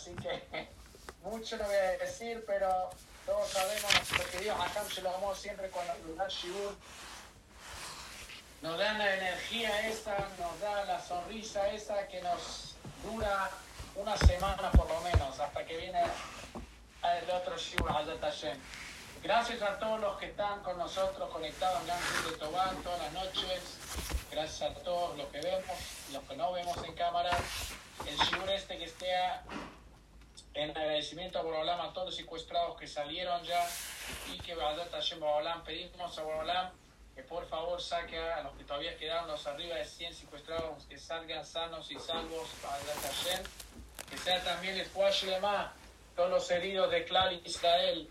así que mucho no voy a decir, pero todos sabemos, nuestro querido Hakam Shalom siempre cuando nos da Shibur, nos da la energía esa, nos da la sonrisa esa que nos dura una semana por lo menos, hasta que viene el otro Shibur Hazat Hashem. Gracias a todos los que están con nosotros conectados en Gran de Tobán todas las noches. Gracias a todos los que vemos, los que no vemos en cámara. El Shibur este que esté en agradecimiento a Borolam, a todos los secuestrados que salieron ya y que Borolam, pedimos a Borolam que por favor saque a los que todavía quedaron, los arriba de 100 secuestrados, que salgan sanos y salvos Hashem, que sea también el más todos los heridos de Clar Israel,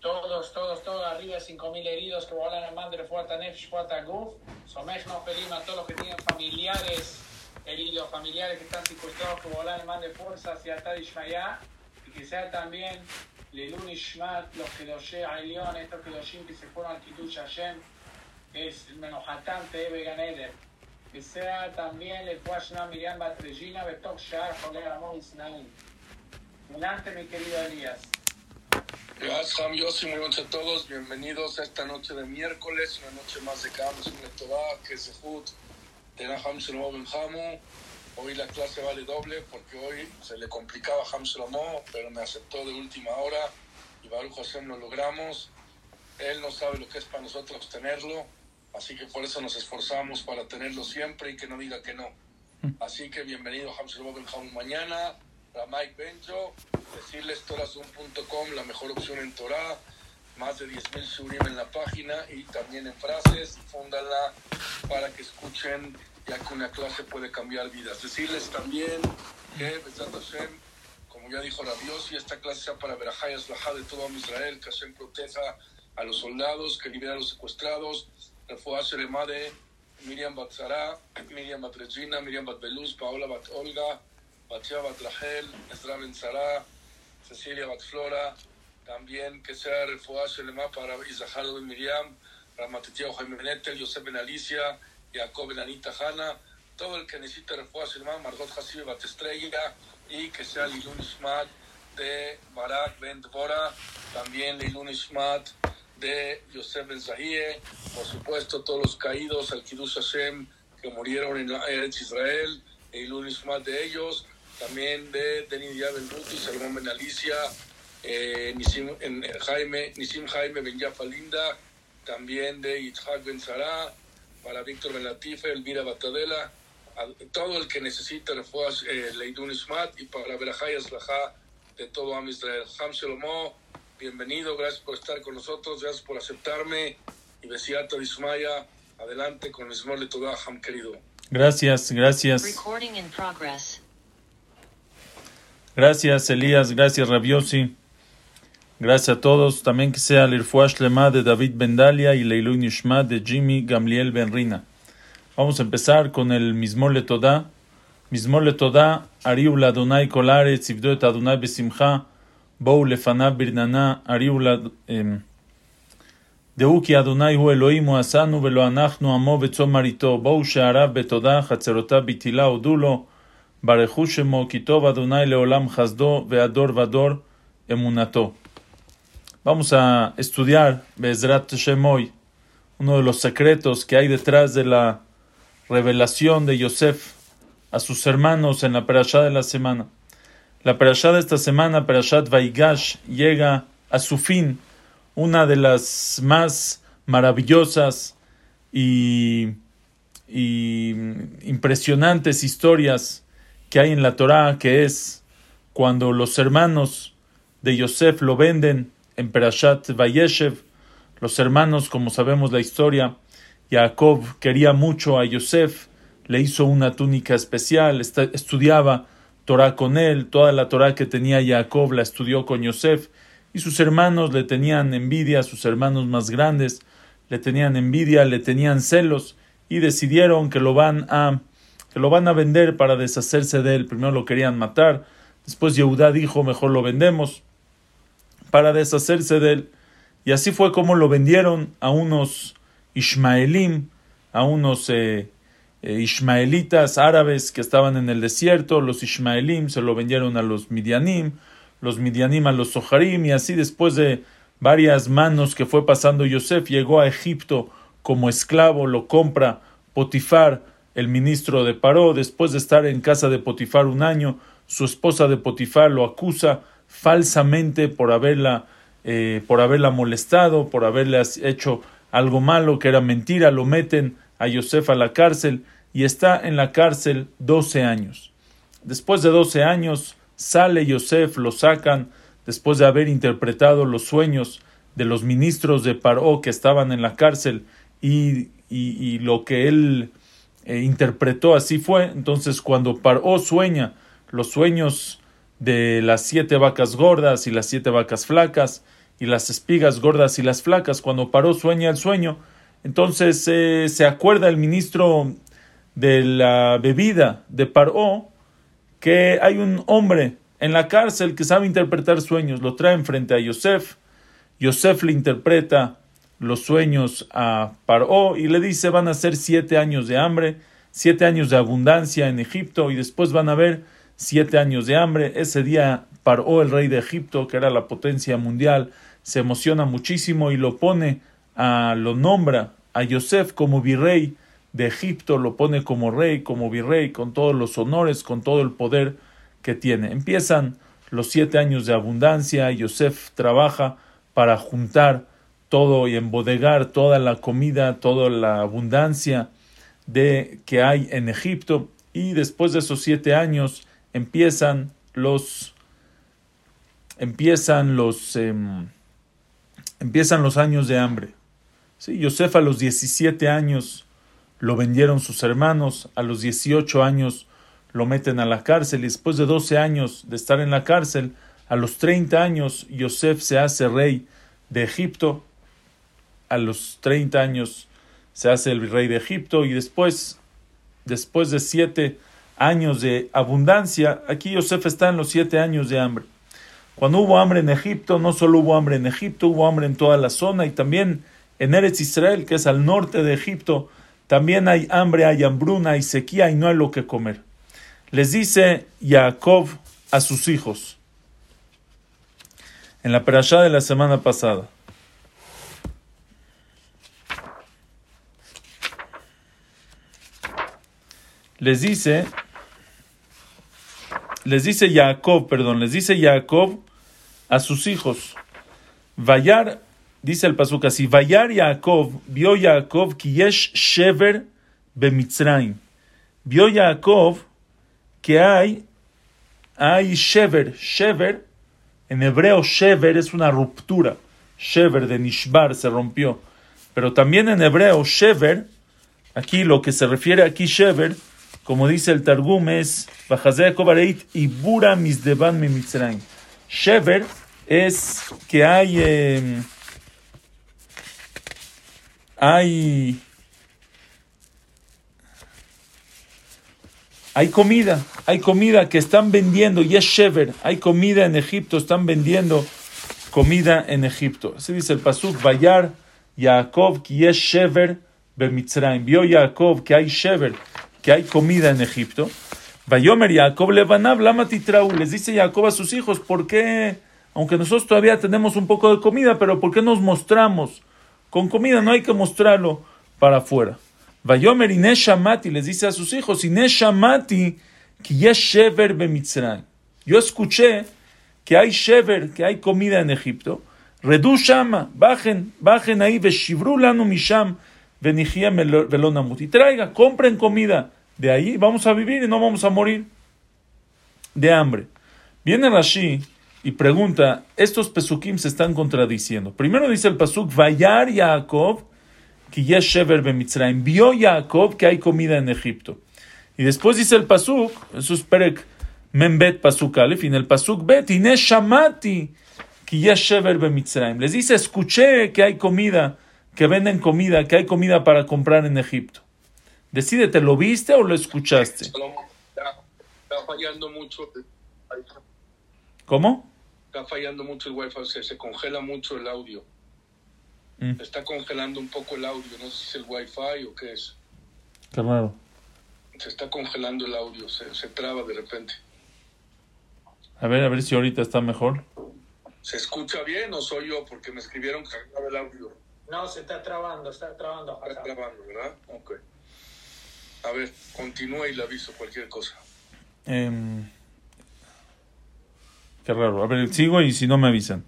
todos, todos, todos, arriba de 5.000 heridos que volan a Mandre, Fuata Nefesh, Fuata Guf, Somech no pedimos a todos los que tienen familiares heridos, familiares que están secuestrados que volan a Mandre Fuerza hacia Tad y que sea también Lelun Ishmat, los a León, estos que que se fueron al Kitush Hashem, que es el Menojatán Tebe Ganeder, que sea también el Fuashna Miriam Batrejina, Betok Shar, Joler Amon Isnaim. Adelante, mi querido Elías. Gracias, Yossi, muy buenos a todos. Bienvenidos a esta noche de miércoles, una noche más de Kams, un que es Jud, de Naham Shlomo Hamu. Hoy la clase vale doble porque hoy se le complicaba a Ham Shlomo, pero me aceptó de última hora y Baruch Hashem lo logramos. Él no sabe lo que es para nosotros tenerlo, así que por eso nos esforzamos para tenerlo siempre y que no diga que no. Así que bienvenido a Ham Shlomo Hamu mañana Mike Benjo, decirles torazum.com, la mejor opción en Torah, más de 10.000 shurim en la página y también en frases, fúndala para que escuchen, ya que una clase puede cambiar vidas. Decirles también que, Hashem, como ya dijo Dios y esta clase sea para Berajá y de todo Israel, que Hashem proteja a los soldados, que libera a los secuestrados, Refuah de Miriam Batzara, Miriam Batrejina, Miriam Batbeluz, Paola Bat Olga, Batia Batrahel, Ezra Ben Cecilia Batflora, también que sea Refuah Shelema para Isahar Ben Miriam, Ramatetiao Jaime Benetel, Yosef Ben Alicia, Jacob Ben Anita Hanna, todo el que necesite Refuah Shelema, Margot Hasibe Batestrella, y que sea Lilun Ishmat de Barak Ben Dvora, también Lilun Ishmat de Yosef Ben Zahie, por supuesto todos los caídos al Kiddush Hashem que murieron en Eretz Israel, Lilun Ishmat de ellos, también de Denis Díaz Ruti, Salomón Ben Alicia, eh, Nisim, en, Jaime, Nisim Jaime Ben Linda, también de Yitzhak Ben Sara, para Víctor Ben Latife, Elvira Batadela, todo el que necesita refuas eh, Leidun Ismat y para Berajay Aslajá de todo Am Israel. Ham Shelomo, bienvenido, gracias por estar con nosotros, gracias por aceptarme y Besiata Ismaya, adelante con Ismor Toda Ham querido. Gracias, gracias. Gracias, Elías. Gracias, Rabiosi. Gracias a todos. También que sea el Irfuash Lema de David Bendalia y Leilu Nishma de Jimmy Gamliel Benrina. Vamos a empezar con el Mismor Le Toda. Mismor Le Toda, Ariula Adonai Kolare, Tzivdo et Adonai Besimcha, Bou Lefana Birnana, Ariula. דעו כי אדוני הוא אלוהים, הוא עשנו ולא אנחנו עמו וצום מריתו. בואו שעריו בתודה, חצרותיו בתהילה, הודו לו. ברכו שמו, כי טוב אדוני לעולם חסדו, והדור ודור אמונתו. Vamos a estudiar Bezrat Shemoy, uno de los secretos que hay detrás de la revelación de Yosef a sus hermanos en la perashá de la semana. La perashá de esta semana, Perashat Vaigash, llega a su fin, una de las más maravillosas y, y impresionantes historias que hay en la Torá, que es cuando los hermanos de Yosef lo venden en Perashat Vayeshev. Los hermanos, como sabemos la historia, Jacob quería mucho a Yosef, le hizo una túnica especial, estudiaba Torah con él, toda la Torah que tenía Jacob la estudió con Yosef, y sus hermanos le tenían envidia, sus hermanos más grandes le tenían envidia, le tenían celos, y decidieron que lo van a que lo van a vender para deshacerse de él. Primero lo querían matar, después Yehudá dijo, mejor lo vendemos para deshacerse de él. Y así fue como lo vendieron a unos Ishmaelim, a unos eh, eh, ismaelitas árabes que estaban en el desierto, los ismaelim se lo vendieron a los midianim, los midianim a los soharim, y así después de varias manos que fue pasando Yosef, llegó a Egipto como esclavo, lo compra Potifar, el ministro de Paró, después de estar en casa de Potifar un año, su esposa de Potifar lo acusa falsamente por haberla, eh, por haberla molestado, por haberle hecho algo malo que era mentira, lo meten a Yosef a la cárcel y está en la cárcel 12 años. Después de 12 años sale Yosef, lo sacan, después de haber interpretado los sueños de los ministros de Paró que estaban en la cárcel y, y, lo que él eh, interpretó así fue. Entonces cuando Paró sueña los sueños de las siete vacas gordas y las siete vacas flacas y las espigas gordas y las flacas, cuando Paró sueña el sueño, entonces eh, se acuerda el ministro de la bebida de Paró que hay un hombre en la cárcel que sabe interpretar sueños, lo traen frente a Yosef, Yosef le interpreta los sueños a Paró y le dice van a ser siete años de hambre, siete años de abundancia en Egipto y después van a haber siete años de hambre. Ese día Paró, el rey de Egipto, que era la potencia mundial, se emociona muchísimo y lo pone, a, lo nombra a Yosef como virrey de Egipto, lo pone como rey, como virrey, con todos los honores, con todo el poder que tiene. Empiezan los siete años de abundancia, Yosef trabaja para juntar todo y embodegar toda la comida, toda la abundancia de que hay en Egipto y después de esos siete años empiezan los empiezan los em, empiezan los años de hambre. Sí, Yosef a los 17 años lo vendieron sus hermanos, a los 18 años lo meten a la cárcel y después de 12 años de estar en la cárcel, a los 30 años Yosef se hace rey de Egipto, a los 30 años se hace el rey de Egipto y después, después de siete años de abundancia, aquí Yosef está en los siete años de hambre. Cuando hubo hambre en Egipto, no solo hubo hambre en Egipto, hubo hambre en toda la zona y también en Eretz Israel, que es al norte de Egipto, también hay hambre, hay hambruna, hay sequía y no hay lo que comer les dice Jacob a sus hijos en la perashá de la semana pasada. Les dice, les dice Jacob, perdón, les dice Jacob a sus hijos. Vayar, dice el pasuk así, Vayar Jacob, vio Jacob que yesh shever bemitzrayim. Vio Jacob que hay, hay shever. Shever, en hebreo shever es una ruptura. Shever de Nishbar se rompió. Pero también en hebreo shever, aquí lo que se refiere aquí shever, como dice el Targum, es y bura misdeban mitzrayim. Shever es que hay, eh, hay Hay comida, hay comida que están vendiendo, y es Shever, hay comida en Egipto, están vendiendo comida en Egipto. Así dice el Pasuk, Bayar Yaakov, que es Shever Bemitzrayim. Vio Yaakov que hay Shever, que hay comida en Egipto. Vayomer Yaakov Levanav, Lama Titrau. Les dice Jacob a sus hijos, ¿por qué? Aunque nosotros todavía tenemos un poco de comida, pero ¿por qué nos mostramos? Con comida no hay que mostrarlo para afuera. Vayomer Ineshamati les dice a sus hijos, que yesh shever bemitzrayim. Yo escuché que hay shever, que hay comida en Egipto. Redu shama, bajen, bajen ahí, veshivru lanu misham, venijiem velonamut. Y traiga, compren comida. De ahí vamos a vivir y no vamos a morir de hambre. Viene Rashi y pregunta, estos pesukim se están contradiciendo. Primero dice el pasuk, Vayar Yaakov, que yesh shever bemitzrayim. Vio Jacob que hay comida en Egipto. Y después dice el pasuk, eso es perek membet pasuk alef, y en el pasuk bet, ine shamati que yesh shever bemitzrayim. Les dice, escuché que hay comida, que venden comida, que hay comida para comprar en Egipto. Decídete, ¿lo viste o lo escuchaste? Está fallando mucho. ¿Cómo? Está fallando mucho el wifi, se, se congela mucho el audio. Mm. Está congelando un poco el audio, no sé si es el wifi o qué es. Qué raro. Se está congelando el audio, se, se traba de repente. A ver, a ver si ahorita está mejor. ¿Se escucha bien o soy yo? Porque me escribieron que el audio. No, se está trabando, está trabando. Está grabando, ¿verdad? Ok. A ver, continúa y le aviso cualquier cosa. Em, qué raro. A ver, sigo y si no me avisan.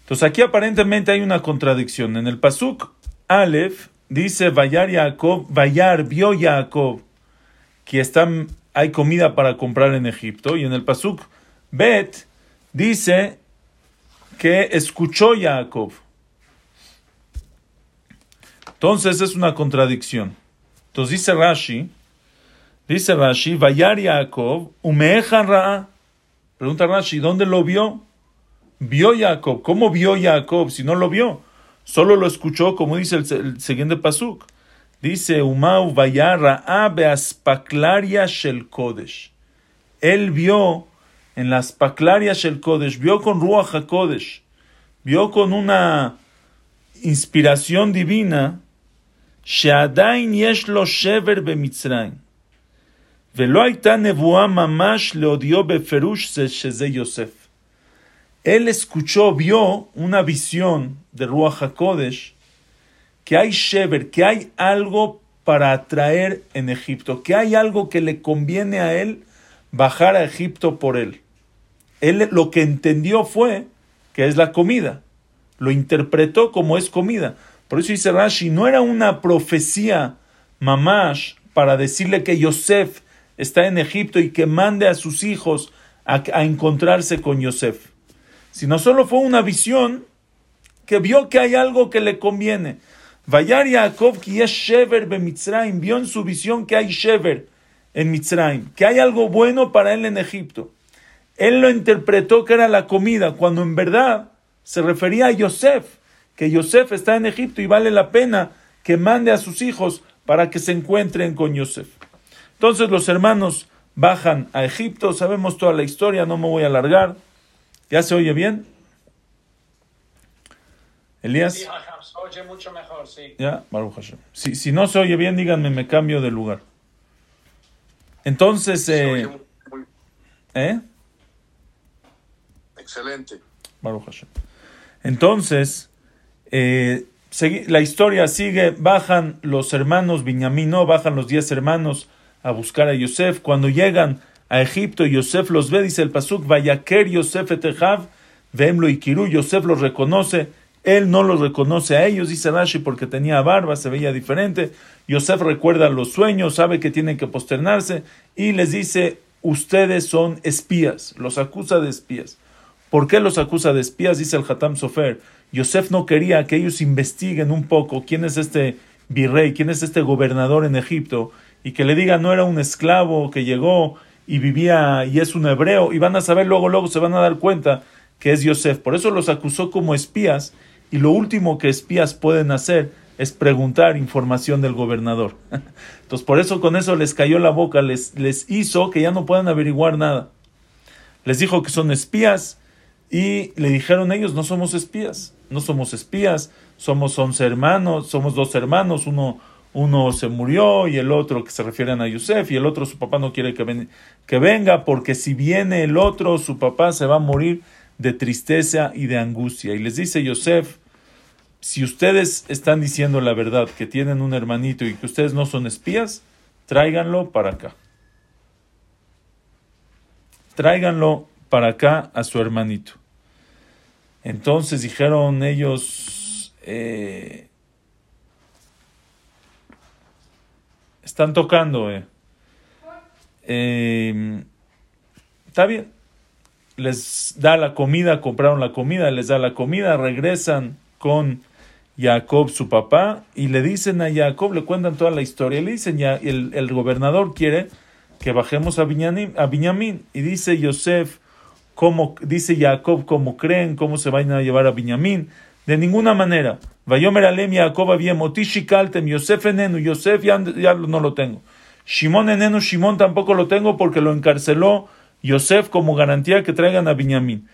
Entonces aquí aparentemente hay una contradicción. En el Pasuk Aleph dice Vayar Jacob, Vayar vio Jacob que están, hay comida para comprar en Egipto. Y en el Pasuk Bet dice que escuchó Jacob. Entonces es una contradicción. Entonces dice Rashi, dice Rashi, Vayar Umeechan Ra. Pregunta Rashi, ¿dónde lo vio? Vio Jacob. ¿Cómo vio Jacob si no lo vio? Solo lo escuchó, como dice el, siguiente pasuk. Dice Umau Vayar Ra Beaspaklaria Shel Kodesh. Él vio en las Paklarias Shel Kodesh, vio con Ruach HaKodesh, vio con una inspiración divina, שעדיין יש לו שבר במצרים. ולא הייתה נבואה ממש להודיעו בפירוש שזה יוסף. Él escuchó, vio una visión de Ruach HaKodesh, que hay shever, que hay algo para atraer en Egipto, que hay algo que le conviene a él bajar a Egipto por él. Él lo que entendió fue que es la comida. Lo interpretó como es comida. Por eso dice Rashi, no era una profecía mamash para decirle que Yosef está en Egipto y que mande a sus hijos a, encontrarse con Yosef. Sino solo fue una visión que vio que hay algo que le conviene. Vayar Yaakov que es Shever Mitzrayim, vio en su visión que hay Shever en Mitzrayim, que hay algo bueno para él en Egipto. Él lo interpretó que era la comida, cuando en verdad se refería a Yosef, que Yosef está en Egipto y vale la pena que mande a sus hijos para que se encuentren con Yosef. Entonces los hermanos bajan a Egipto, sabemos toda la historia, no me voy a alargar. ¿Ya se oye bien? Elías. Sí, se oye mucho mejor, sí. Ya, Baruch Hashem. Si, si no se oye bien, díganme, me cambio de lugar. Entonces, Se eh, oye muy- ¿eh? excelente. Baruch Hashem. Entonces, eh, la historia sigue, bajan los hermanos Binyamin, no, bajan los diez hermanos a buscar a Yosef. Cuando llegan a Egipto, Yosef los ve, dice el Pasuk, Vayaker Yosef etejav, vemlo y Kiru, Yosef los reconoce, él no los reconoce a ellos, dice Rashi, porque tenía barba, se veía diferente. Yosef recuerda los sueños, sabe que tienen que posternarse y les dice, ustedes son espías, los acusa de espías. ¿Por qué los acusa de espías? Dice el Hatam Sofer. Yosef no quería que ellos investiguen un poco quién es este virrey, quién es este gobernador en Egipto, y que le digan no era un esclavo que llegó y vivía y es un hebreo, y van a saber luego, luego se van a dar cuenta que es Yosef. Por eso los acusó como espías, y lo último que espías pueden hacer es preguntar información del gobernador. Entonces, por eso con eso les cayó la boca, les, les hizo que ya no puedan averiguar nada. Les dijo que son espías y le dijeron ellos, no somos espías, no somos espías, somos once hermanos, somos dos hermanos, uno, uno se murió y el otro que se refieren a Yosef y el otro su papá no quiere que, que venga porque si viene el otro su papá se va a morir de tristeza y de angustia. Y les dice Yosef, si ustedes están diciendo la verdad, que tienen un hermanito y que ustedes no son espías, tráiganlo para acá. Tráiganlo para acá a su hermanito. Entonces dijeron ellos, eh, están tocando, eh. Eh, está bien. Les da la comida, compraron la comida, les da la comida, regresan con Jacob, su papá, y le dicen a Jacob, le cuentan toda la historia, le dicen ya, el, el gobernador quiere que bajemos a Binyamin, a y dice Yosef, dice Jacob, cómo creen, cómo se van a llevar a Binyamin, de ninguna manera. Vayomer alem Jacob abiem, otishikaltem, Yosef enenu, Yosef ya, ya no lo tengo. Shimón enenu, Shimón tampoco lo tengo porque lo encarceló Yosef como garantía que traigan a Binyamin.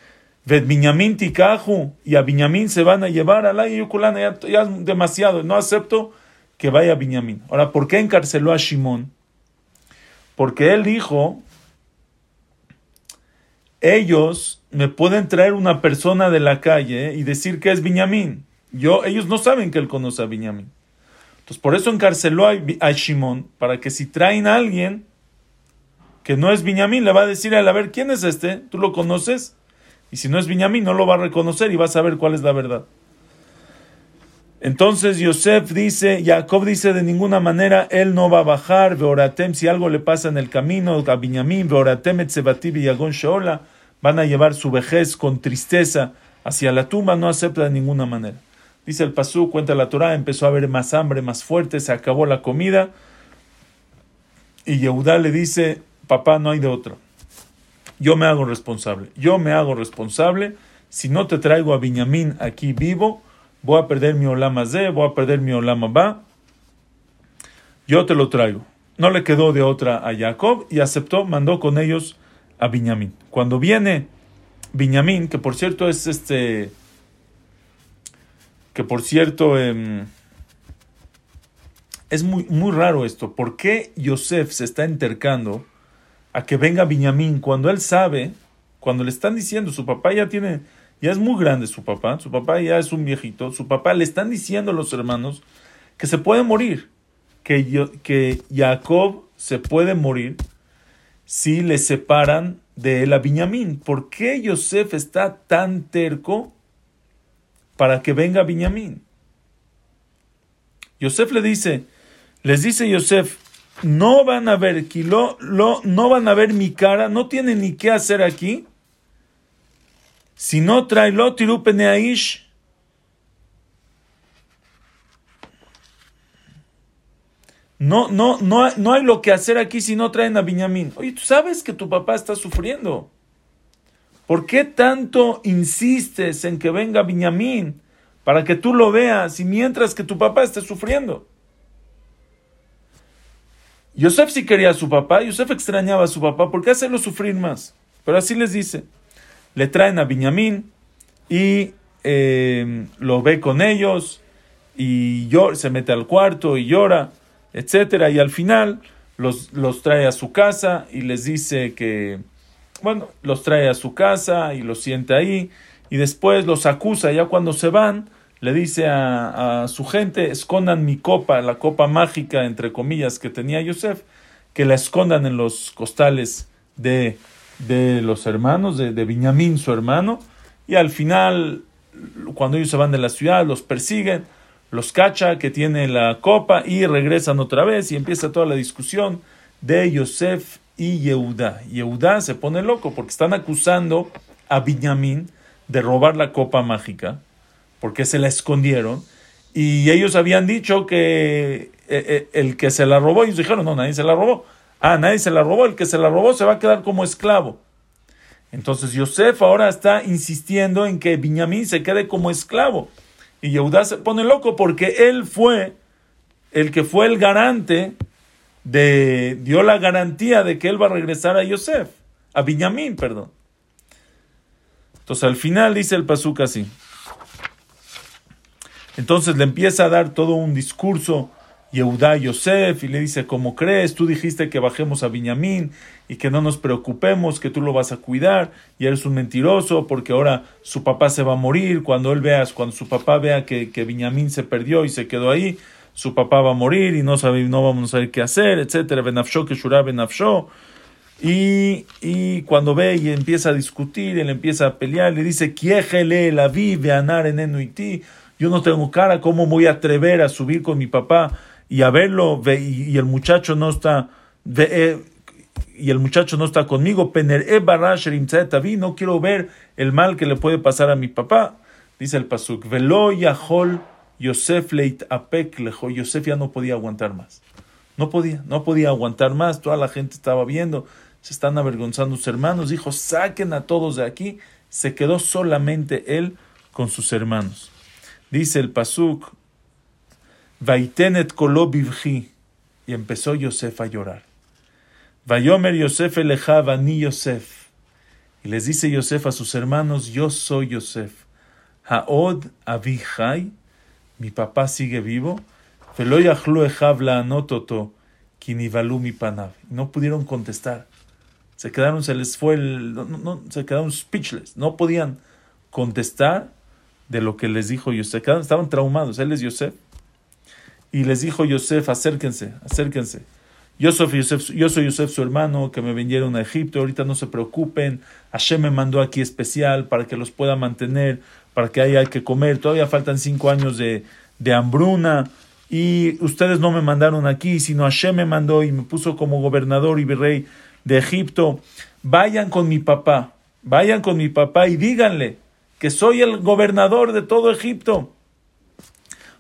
Ved Binyamin tikahu, y a Binyamin se van a llevar a la Yukulana, ya, ya es demasiado, no acepto que vaya a Binyamin. Ahora, ¿por qué encarceló a Shimón? porque él dijo, ellos me pueden traer una persona de la calle y decir que es Binyamin. Yo, ellos no saben que él conoce a Binyamin. Entonces, por eso encarceló a, a para que si traen a alguien que no es Binyamin, le va a decir a él, a ver, ¿quién es este? ¿Tú lo conoces? Y si no es Binyamin, no lo va a reconocer y va a saber cuál es la verdad. Entonces Yosef dice, Jacob dice, de ninguna manera él no va a bajar, Veoratem, si algo le pasa en el camino, a Binyamin, Etzebativ y Yagon Sheola, van a llevar su vejez con tristeza hacia la tumba, no acepta de ninguna manera. Dice el Pasú, cuenta la Torah, empezó a haber más hambre, más fuerte, se acabó la comida. Y Yehudá le dice, papá, no hay de otro. Yo me hago responsable. Yo me hago responsable. Si no te traigo a Binyamin aquí vivo, voy a perder mi olama Z, voy a perder mi olama Ba. Yo te lo traigo. No le quedó de otra a Jacob y aceptó, mandó con ellos a Binyamin. Cuando viene Binyamin, que por cierto es este, que por cierto em, es muy, muy raro esto. ¿Por qué Yosef se está entercando a que venga Binyamin cuando él sabe, cuando le están diciendo, su papá ya tiene, ya es muy grande su papá, su papá ya es un viejito, su papá le están diciendo a los hermanos que se puede morir, que, que Jacob se puede morir si le separan de él a Binyamin. ¿Por qué Yosef está tan terco para que venga Binyamin? Yosef le dice, les dice Yosef, no van a ver, lo, no van a ver mi cara, no tienen ni qué hacer aquí. Si no trae lo aish, no, no, no, no hay lo que hacer aquí si no traen a Binyamin. Oye, tú sabes que tu papá está sufriendo. ¿Por qué tanto insistes en que venga Binyamin para que tú lo veas y mientras que tu papá esté sufriendo? Yosef sí quería a su papá, Yosef extrañaba a su papá, ¿por qué hacerlo sufrir más? Pero así les dice. Le traen a Binyamin y eh, lo ve con ellos y se mete al cuarto y llora, etcétera, y al final los, los trae a su casa y les dice que, bueno, los trae a su casa y los siente ahí y después los acusa. Ya cuando se van le dice a, su gente, escondan mi copa, la copa mágica, entre comillas, que tenía Yosef, que la escondan en los costales de, de los hermanos, de, de Binyamin, su hermano, y al final, cuando ellos se van de la ciudad, los persiguen, los cacha que tiene la copa y regresan otra vez y empieza toda la discusión de Yosef y Yehuda. Yehuda se pone loco porque están acusando a Binyamin de robar la copa mágica porque se la escondieron. Y ellos habían dicho que eh, eh, el que se la robó, ellos dijeron, no, nadie se la robó. Ah, nadie se la robó, el que se la robó se va a quedar como esclavo. Entonces Yosef ahora está insistiendo en que Binyamin se quede como esclavo. Y Yehudá se pone loco porque él fue el que fue el garante de, dio la garantía de que él va a regresar a Yosef, a Binyamin, perdón. Entonces al final dice el Pasuk así. Entonces le empieza a dar todo un discurso Yehudá Yosef y le dice, ¿cómo crees? Tú dijiste que bajemos a Binyamin y que no nos preocupemos, que tú lo vas a cuidar y eres un mentiroso porque ahora su papá se va a morir. Cuando él vea, cuando su papá vea que, que se perdió y se quedó ahí, su papá va a morir y no, sabe, no vamos a saber qué hacer, etcétera. Benafsho benafsho. Y, y cuando ve y empieza a discutir, él empieza a pelear, le dice, Kiejele la vive anar en yo no tengo cara, ¿cómo voy a atrever a subir con mi papá y a verlo y, el muchacho no está eh, y el muchacho no está conmigo, no quiero ver el mal que le puede pasar a mi papá, dice el pasuk, velo yahol Yosef leit apek lejo, Yosef ya no podía aguantar más, no podía, no podía aguantar más, toda la gente estaba viendo, se están avergonzando sus hermanos, dijo, saquen a todos de aquí, se quedó solamente él con sus hermanos. Dice el Pasuk, Vaitenet y empezó Yosef a llorar. Vayomer Yosef elejaba ni Yosef. Y les dice Yosef a sus hermanos, yo soy Yosef. Haod avijai, mi papá sigue vivo. No pudieron contestar. Se quedaron, se les fue el. No, se quedaron speechless. No podían contestar de lo que les dijo Yosef. Estaban traumados. Él es Yosef. Y les dijo Yosef: acérquense, acérquense. Yo soy, Yosef, yo soy su hermano, que me vinieron a Egipto. Ahorita no se preocupen. Hashem me mandó aquí especial para que los pueda mantener, para que haya que comer. Todavía faltan cinco años de, de hambruna y ustedes no me mandaron aquí, sino Hashem me mandó y me puso como gobernador y virrey de Egipto. Vayan con mi papá, vayan con mi papá y díganle que soy el gobernador de todo Egipto.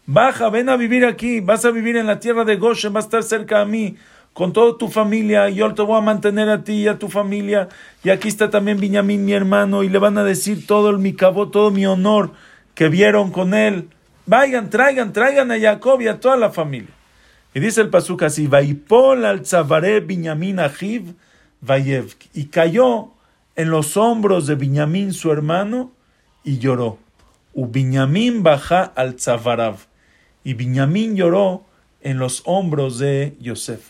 Baja, ven a vivir aquí, vas a vivir en la tierra de Goshen, vas a estar cerca a mí, con toda tu familia, yo te voy a mantener a ti y a tu familia. Y aquí está también Benjamín, mi hermano, y le van a decir todo el mi cabo, todo mi honor que vieron con él. Vayan, traigan, traigan a Jacob y a toda la familia. Y dice el pasuk así, Vaipol al tzavare Binyamin Ajiv Vayev. Y cayó en los hombros de Binyamin su hermano y lloró. U Binyamin baja al tzavarav. Y Binyamin lloró en los hombros de Yosef.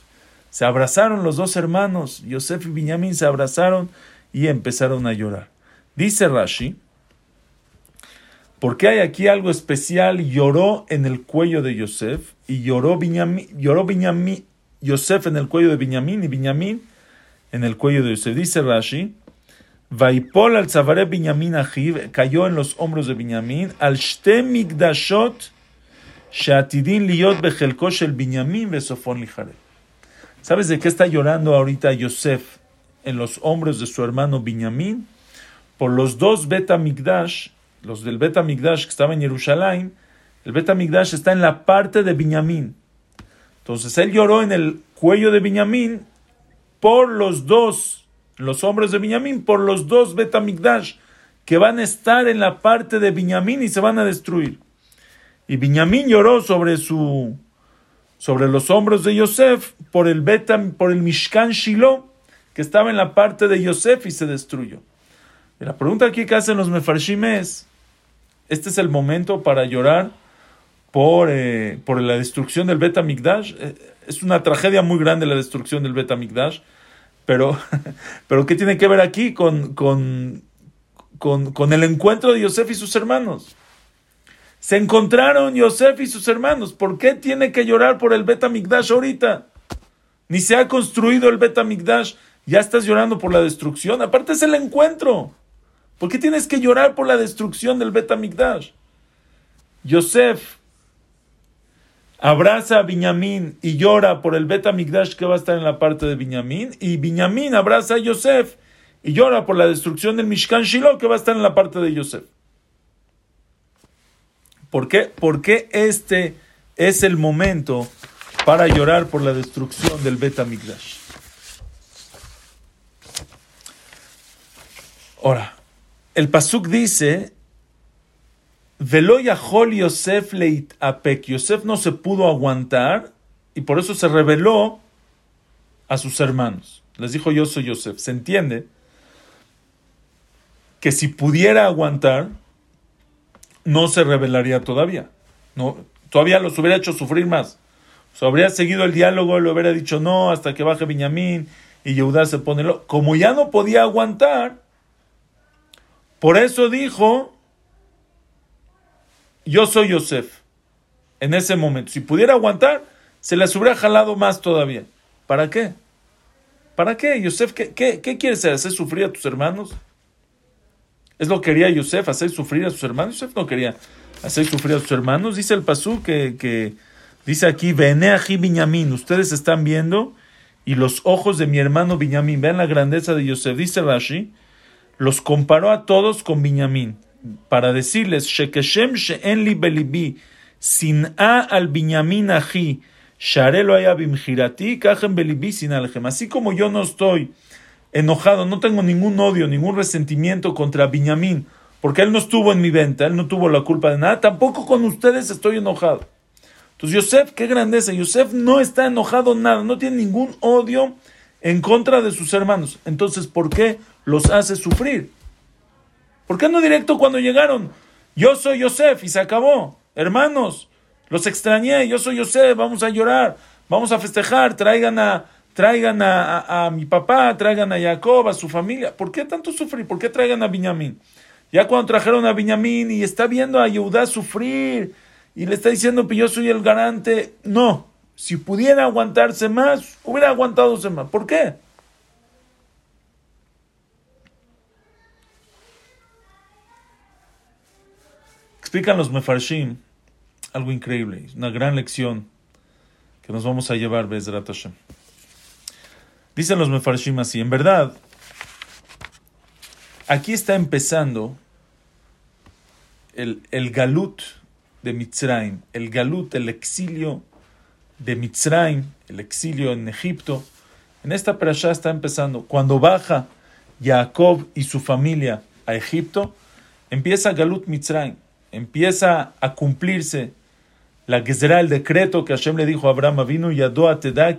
Se abrazaron los dos hermanos, Yosef y Binyamin se abrazaron y empezaron a llorar. Dice Rashi, porque hay aquí algo especial, lloró en el cuello de Yosef y lloró Binyamin, lloró Yosef en el cuello de Binyamin y Binyamin en el cuello de Yosef. Dice Rashi, Vaipol al Binyamin Ajiv, cayó en los hombros de Binyamin, al Shte Migdashot, ¿Sabes de qué está llorando ahorita Yosef en los hombros de su hermano Binyamin? Por los dos Beta Migdash los del Bet Amigdash que estaba en Jerusalén, el Bet Amigdash está en la parte de Binyamin. Entonces él lloró en el cuello de Binyamin por los dos, los hombres de Binyamin, por los dos Bet Amigdash que van a estar en la parte de Binyamin y se van a destruir. Y Binyamin lloró sobre su sobre los hombros de Yosef por el Betam, por el Mishkan Shiloh que estaba en la parte de Yosef y se destruyó. Y la pregunta aquí que hacen los mefarshim es este es el momento para llorar por, eh, por la destrucción del Bet Mikdash. Eh, es una tragedia muy grande la destrucción del Bet Mikdash, pero, pero ¿qué tiene que ver aquí con, con, con, el encuentro de Yosef y sus hermanos? Se encontraron Yosef y sus hermanos. ¿Por qué tiene que llorar por el Bet Mikdash ahorita? Ni se ha construido el Bet Mikdash. Ya estás llorando por la destrucción. Aparte es el encuentro. ¿Por qué tienes que llorar por la destrucción del Bet Yosef abraza a Binyamin y llora por el Bet que va a estar en la parte de Binyamin. Y Binyamin abraza a Yosef y llora por la destrucción del Mishkan Shiloh que va a estar en la parte de Yosef. ¿Por qué? Porque este es el momento para llorar por la destrucción del Bet Ahora, el Pasuk dice, Velo Yahol Yosef leit apek. Yosef no se pudo aguantar y por eso se reveló a sus hermanos. Les dijo, yo soy Yosef. Se entiende que si pudiera aguantar, no se revelaría todavía. No, todavía los hubiera hecho sufrir más. Habría seguido el diálogo, le hubiera dicho no hasta que baje Benjamín y Yehudá se pone lo. Como ya no podía aguantar, por eso dijo, yo soy Yosef. En ese momento, si pudiera aguantar, se les hubiera jalado más todavía. ¿Para qué? ¿Para qué? Yosef, ¿qué, qué, quieres hacer? sufrir a tus hermanos? ¿Es lo que quería Yosef, hacer sufrir a sus hermanos? Yosef no quería hacer sufrir a sus hermanos. Dice el Pasú que, que dice aquí, Beneaji Binyamin, ustedes están viendo y los ojos de mi hermano Binyamin, vean la grandeza de Yosef. Dice Rashi, los comparó a todos con Binyamin para decirles, Shekeshem she'en li belibi, sin a al Binyamin aji, sharelo bimjirati, kajem belibi sin. Así como yo no estoy enojado, no tengo ningún odio, ningún resentimiento contra Binyamin, porque él no estuvo en mi venta, él no tuvo la culpa de nada, tampoco con ustedes estoy enojado. Entonces, Yosef, qué grandeza, Yosef no está enojado nada, no tiene ningún odio en contra de sus hermanos. Entonces, ¿por qué los hace sufrir? ¿Por qué no directo cuando llegaron? Yo soy Yosef y se acabó. Hermanos, los extrañé, yo soy Yosef, vamos a llorar, vamos a festejar, traigan a, traigan a, a, mi papá, traigan a Jacob, a su familia. ¿Por qué tanto sufrir? ¿Por qué traigan a Benjamín? Ya cuando trajeron a Benjamín y está viendo a Yehudá sufrir y le está diciendo que yo soy el garante, no, si pudiera aguantarse más, hubiera aguantado más. ¿Por qué? Explican los Mefarshim algo increíble, una gran lección que nos vamos a llevar, Bezrat Hashem. Dicen los Mefarshim así, en verdad, aquí está empezando el, el galut de Mitzrayim, el galut, el exilio de Mitzrayim, el exilio en Egipto. En esta perashá está empezando. Cuando baja Jacob y su familia a Egipto, empieza Galut Mitzrayim empieza a cumplirse la será el decreto que Hashem le dijo a Abraham vino y a teda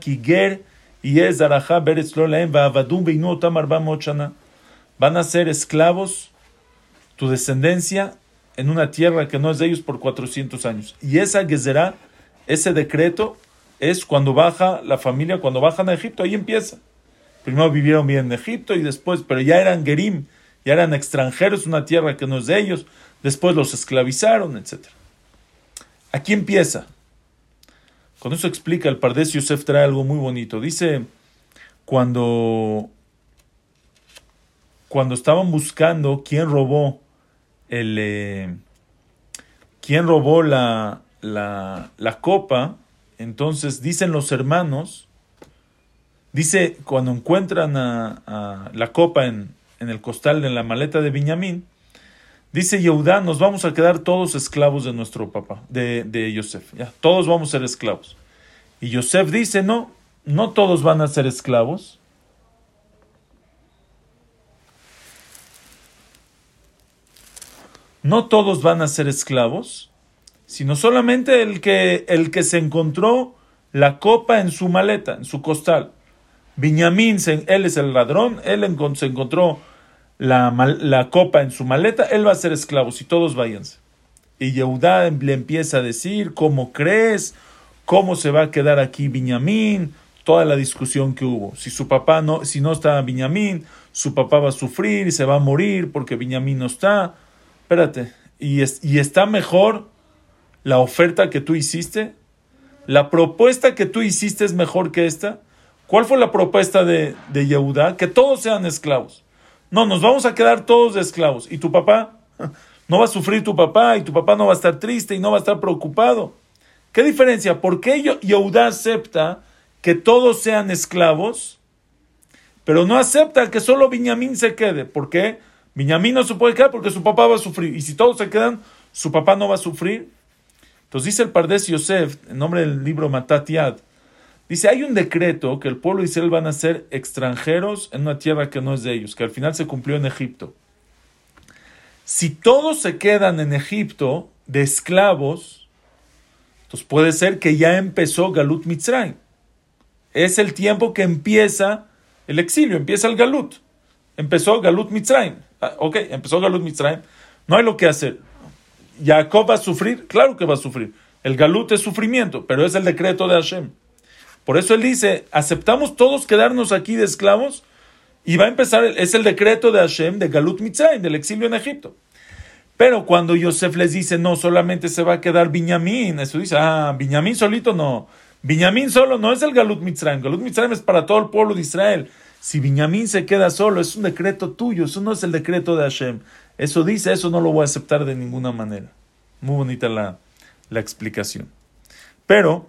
van a ser esclavos tu descendencia en una tierra que no es de ellos por 400 años y esa gezerá ese decreto es cuando baja la familia cuando bajan a Egipto ahí empieza primero vivieron bien en Egipto y después pero ya eran gerim ya eran extranjeros una tierra que no es de ellos después los esclavizaron, etc. Aquí empieza. Con eso explica el Pardes Yosef trae algo muy bonito. Dice, cuando, cuando estaban buscando quién robó el... Eh, quién robó la, la, la copa, entonces dicen los hermanos, dice, cuando encuentran a, la copa en, en, el costal de la maleta de Benjamín, Dice Yehudá, nos vamos a quedar todos esclavos de nuestro papá, de, de Yosef. Ya, todos vamos a ser esclavos. Y Yosef dice, no, no todos van a ser esclavos. No todos van a ser esclavos, sino solamente el que, el que se encontró la copa en su maleta, en su costal. Benjamín, él es el ladrón, él se encontró la, copa en su maleta, él va a ser esclavo, si todos váyanse. Y Yehudá le empieza a decir, ¿cómo crees? ¿Cómo se va a quedar aquí Biñamín? Toda la discusión que hubo. Si su papá no, si no está Biñamín, su papá va a sufrir y se va a morir porque Biñamín no está. Espérate, ¿y, y está mejor la oferta que tú hiciste? ¿La propuesta que tú hiciste es mejor que esta? ¿Cuál fue la propuesta de, de? Que todos sean esclavos. No, nos vamos a quedar todos de esclavos. ¿Y tu papá? No va a sufrir tu papá y tu papá no va a estar triste y no va a estar preocupado. ¿Qué diferencia? ¿Por qué Yehudá acepta que todos sean esclavos, pero no acepta que solo Benjamín se quede? ¿Por qué? Benjamín no se puede quedar porque su papá va a sufrir. Y si todos se quedan, su papá no va a sufrir. Entonces dice el Pardes Yosef, en nombre del libro Matatiad, Dice, hay un decreto que el pueblo de Israel van a ser extranjeros en una tierra que no es de ellos, que al final se cumplió en Egipto. Si todos se quedan en Egipto de esclavos, entonces puede ser que ya empezó Galut Mitzrayim. Es el tiempo que empieza el exilio, empieza el Galut. Empezó Galut Mitzrayim. Ah, ok, empezó Galut Mitzrayim. No hay lo que hacer. ¿Jacob va a sufrir? Claro que va a sufrir. El Galut es sufrimiento, pero es el decreto de Hashem. Por eso él dice, aceptamos todos quedarnos aquí de esclavos y va a empezar, es el decreto de Hashem de Galut Mitzrayim, del exilio en Egipto. Pero cuando Yosef les dice, no, solamente se va a quedar Binyamin, eso dice, ah, Binyamin solito no. Binyamin solo no es el Galut Mitzrayim, Galut Mitzrayim es para todo el pueblo de Israel. Si Binyamin se queda solo, es un decreto tuyo, eso no es el decreto de Hashem. Eso dice, eso no lo voy a aceptar de ninguna manera. Muy bonita la, la explicación. Pero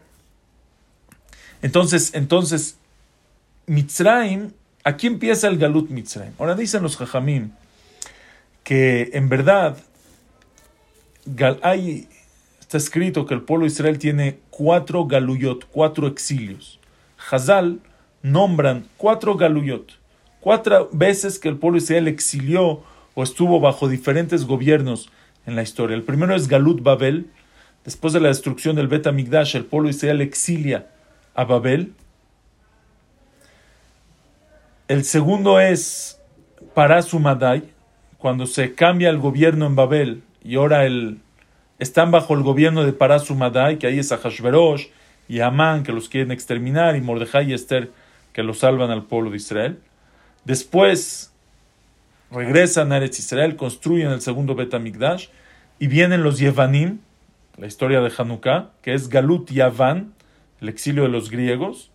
entonces, entonces, Mitzrayim, aquí empieza el Galut Mitzrayim. Ahora dicen los Jajamim que en verdad hay, está escrito que el pueblo de Israel tiene cuatro galuyot, cuatro exilios. Hazal nombran cuatro galuyot, cuatro veces que el pueblo de Israel exilió o estuvo bajo diferentes gobiernos en la historia. El primero es Galut Babel. Después de la destrucción del Bet Amigdash, el pueblo de Israel exilia a Babel. El segundo es Parasumadai, cuando se cambia el gobierno en Babel y ahora el, están bajo el gobierno de Parasumadai, que ahí es Ahashverosh y Amán que los quieren exterminar y Mordejai y Esther que los salvan al pueblo de Israel. Después regresan a Eretz Israel, construyen el segundo Bet HaMikdash y vienen los Yevanim, la historia de Hanukkah, que es Galut Yavan, el exilio de los griegos.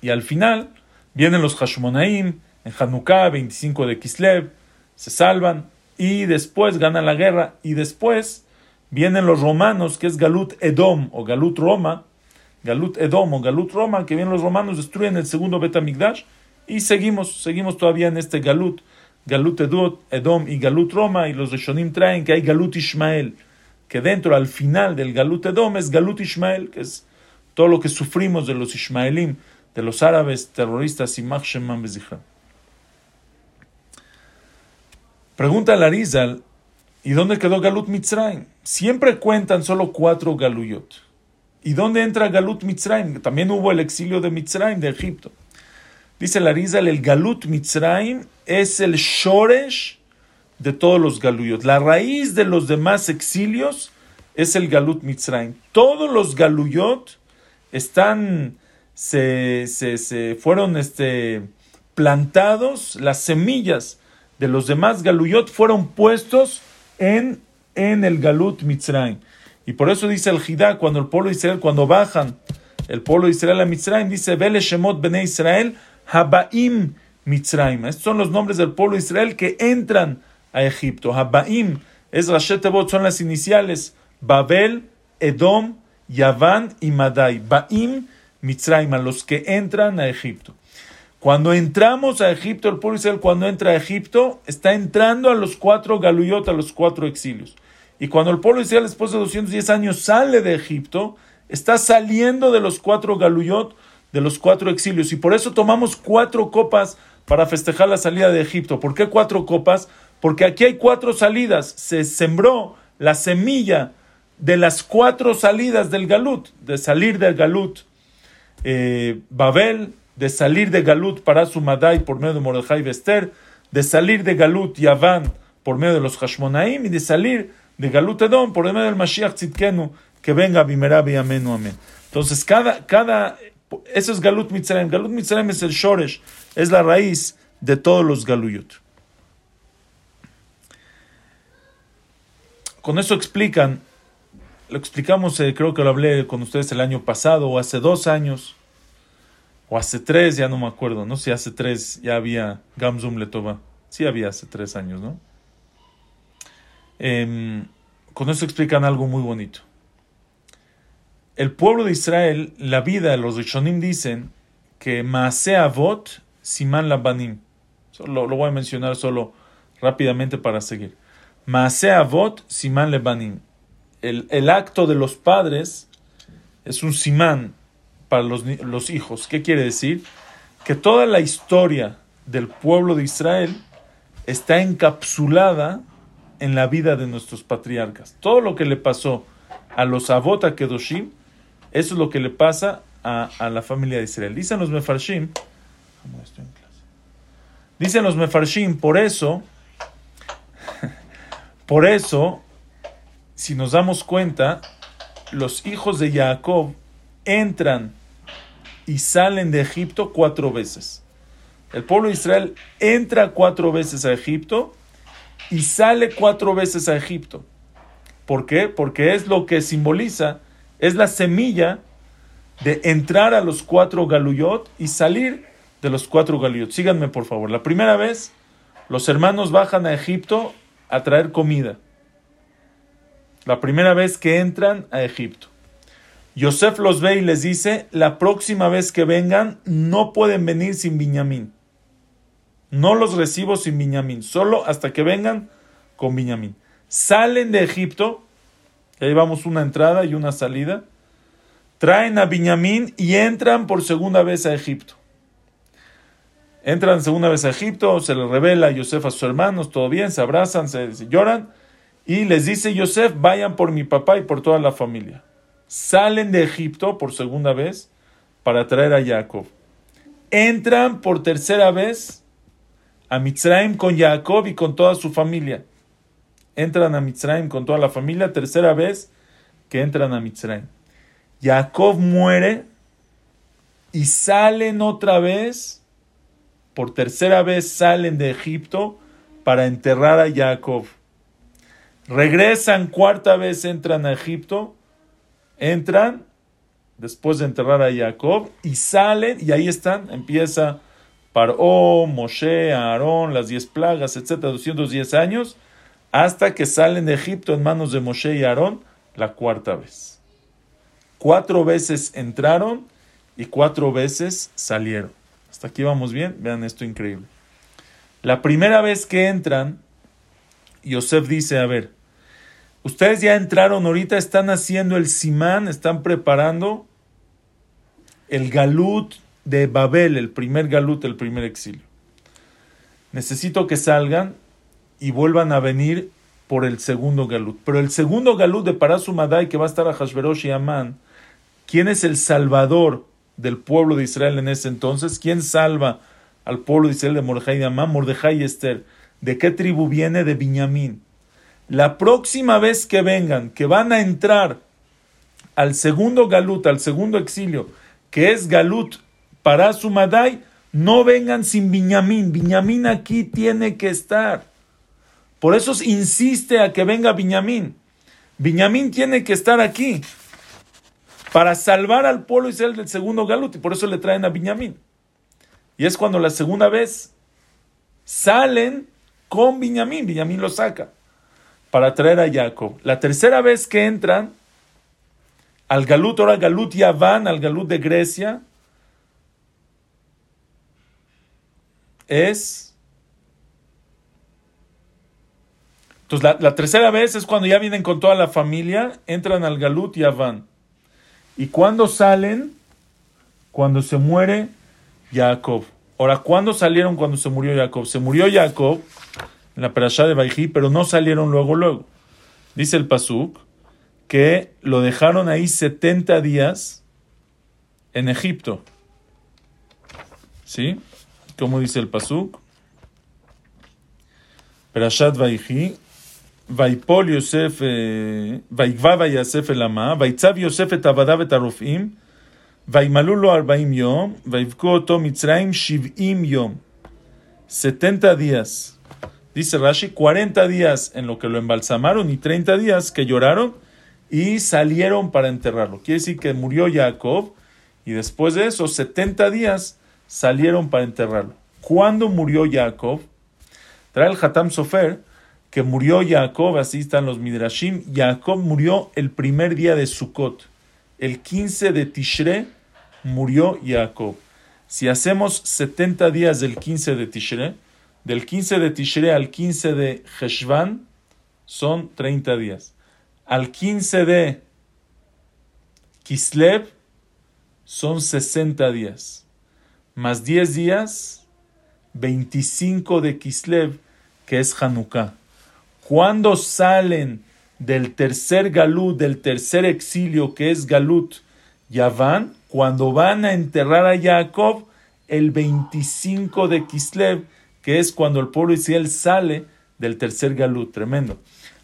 Y al final vienen los Hashmonaim en Hanukkah, 25 de Kislev, se salvan y después ganan la guerra y después vienen los romanos, que es Galut Edom o Galut Roma, Galut Edom o Galut Roma, que vienen los romanos, destruyen el segundo Betamigdash y seguimos, seguimos todavía en este Galut, Galut Edom y Galut Roma y los Rishonim traen que hay Galut Ishmael, que dentro al final del Galut Edom es Galut Ishmael, que es todo lo que sufrimos de los Ishmaelim, de los árabes terroristas y Sheman Bezichram. Pregunta Larizal, ¿y dónde quedó Galut Mitzrayim? Siempre cuentan solo cuatro Galuyot. ¿Y dónde entra Galut Mitzrayim? También hubo el exilio de Mitzrayim, de Egipto. Dice Larizal, el Galut Mitzrayim es el Shoresh de todos los Galuyot. La raíz de los demás exilios es el Galut Mitzrayim. Todos los Galuyot están, se, se, fueron este, plantados, las semillas de los demás Galuyot fueron puestos en, en el Galut Mitzrayim. Y por eso dice el Jidá, cuando el pueblo de Israel, cuando bajan el pueblo de Israel a Mitzrayim, dice, Vele Shemot Bene Israel, Habaim Mitzrayim. Estos son los nombres del pueblo de Israel que entran a Egipto. Habaim es Rashetebot, son las iniciales, Babel, Edom, Yaván y Madai. Baim Mitzrayim, los que entran a Egipto. Cuando entramos a Egipto, el pueblo Israel cuando entra a Egipto, está entrando a los cuatro galuyot, a los cuatro exilios. Y cuando el pueblo Israel después de 210 años sale de Egipto, está saliendo de los cuatro galuyot, de los cuatro exilios. Y por eso tomamos cuatro copas para festejar la salida de Egipto. ¿Por qué cuatro copas? Porque aquí hay cuatro salidas. Se sembró la semilla de las cuatro salidas del galut, de salir del galut. Eh, Babel, de salir de Galut para su Madai por medio de Mordejai y Esther, de salir de Galut Yaván por medio de los Hashmonaim y de salir de Galut Edom por medio del Mashiach Tzidkenu, que venga Bimerabi Amenu Amén. Entonces, cada, cada, eso es Galut Mitzrayim. Galut Mitzrayim es el Shoresh, es la raíz de todos los Galuyot. Con eso explican, lo explicamos, eh, creo que lo hablé con ustedes el año pasado o hace dos años, o hace tres, ya no me acuerdo, no si hace tres ya había Gamzum Letova. Sí había hace tres años, ¿no? Em, con eso explican algo muy bonito. El pueblo de Israel, la vida, los Rishonim dicen que Maase Avot Siman Labanim. Lo, lo voy a mencionar solo rápidamente para seguir. Maase Avot Siman Lebanim. El, el acto de los padres es un simán, para los, hijos. ¿Qué quiere decir? Que toda la historia del pueblo de Israel está encapsulada en la vida de nuestros patriarcas. Todo lo que le pasó a los Avot Kedoshim, eso es lo que le pasa a, la familia de Israel. Dicen los Mefarshim, dicen los Mefarshim, por eso, por eso, si nos damos cuenta, los hijos de Jacob entran y salen de Egipto cuatro veces. El pueblo de Israel entra cuatro veces a Egipto y sale cuatro veces a Egipto. ¿Por qué? Porque es lo que simboliza, es la semilla de entrar a los cuatro galuyot y salir de los cuatro galuyot. Síganme por favor. La primera vez, los hermanos bajan a Egipto a traer comida. La primera vez que entran a Egipto. Yosef los ve y les dice, la próxima vez que vengan no pueden venir sin Binyamin. No los recibo sin Binyamin, solo hasta que vengan con Binyamin. Salen de Egipto, ahí vamos una entrada y una salida, traen a Binyamin y entran por segunda vez a Egipto. Entran segunda vez a Egipto, se les revela a Yosef a sus hermanos, todo bien, se abrazan, se lloran, y les dice Yosef, vayan por mi papá y por toda la familia salen de Egipto por segunda vez para traer a Jacob. Entran por tercera vez a Mitzrayim con Jacob y con toda su familia. Entran a Mitzrayim con toda la familia, tercera vez que entran a Mitzrayim. Jacob muere y salen otra vez, por tercera vez salen de Egipto para enterrar a Jacob. Regresan cuarta vez, entran a Egipto, entran después de enterrar a Jacob y salen y ahí están, empieza Paró, Moshe, Aarón, las diez plagas, etcétera, 210 años, hasta que salen de Egipto en manos de Moshe y Aarón la cuarta vez. Cuatro veces entraron y cuatro veces salieron. Hasta aquí vamos bien, vean esto increíble. La primera vez que entran, Yosef dice, a ver, ustedes ya entraron, ahorita están haciendo el simán, están preparando el galut de Babel, el primer galut, el primer exilio. Necesito que salgan y vuelvan a venir por el segundo galut. Pero el segundo galut de Parasumadai, que va a estar a Hashverosh y Amán, ¿quién es el salvador del pueblo de Israel en ese entonces? ¿Quién salva al pueblo de Israel de Mordejai y Amán? Mordejai y Esther. ¿De qué tribu viene? De Binyamin. La próxima vez que vengan, que van a entrar al segundo galut, al segundo exilio, que es galut para su Madai, no vengan sin Viñamín. Viñamín aquí tiene que estar. Por eso insiste a que venga Viñamín. Viñamín tiene que estar aquí para salvar al pueblo Israel del segundo galut y por eso le traen a Viñamín. Y es cuando la segunda vez salen con Viñamín, Viñamín lo saca para traer a Jacob. La tercera vez que entran al galut, ahora galut ya van al galut de Grecia, es... Entonces la, tercera vez es cuando ya vienen con toda la familia, entran al Galut y van. Y cuando salen, cuando se muere Jacob. Ahora, ¿cuándo salieron cuando se murió Jacob? Se murió Jacob en la perashá de Baijí, pero no salieron luego, luego. Dice el Pasuk que lo dejaron ahí 70 días en Egipto. ¿Sí? como dice el Pasuk. Perashat Vaihi, Vaipol Yosef, Vaigva Vayasef el Ama, Vaitzav Yosef et Avadav et Arufim, Vaimalu lo Arbaim Yom, Vaivko Oto Mitzraim Shivim Yom. 70 días. Dice Rashi, 40 días en lo que lo embalsamaron y 30 días que lloraron y salieron para enterrarlo. Quiere decir que murió Jacob y después de eso, 70 días salieron para enterrarlo. ¿Cuándo murió Jacob? Trae el Hatam Sofer que murió Jacob, así están los Midrashim. Jacob murió el primer día de Sukkot. El 15 de Tishre murió Jacob. Si hacemos 70 días del 15 de Tishre, del 15 de Tishre al 15 de Heshvan, son 30 días. Al 15 de Kislev, son 60 días más 10 días, 25 de Kislev, que es Hanukkah. Cuando salen del tercer galut, del tercer exilio, que es galut, ya van, cuando van a enterrar a Jacob, el 25 de Kislev, que es cuando el pueblo Israel sale del tercer galut, tremendo.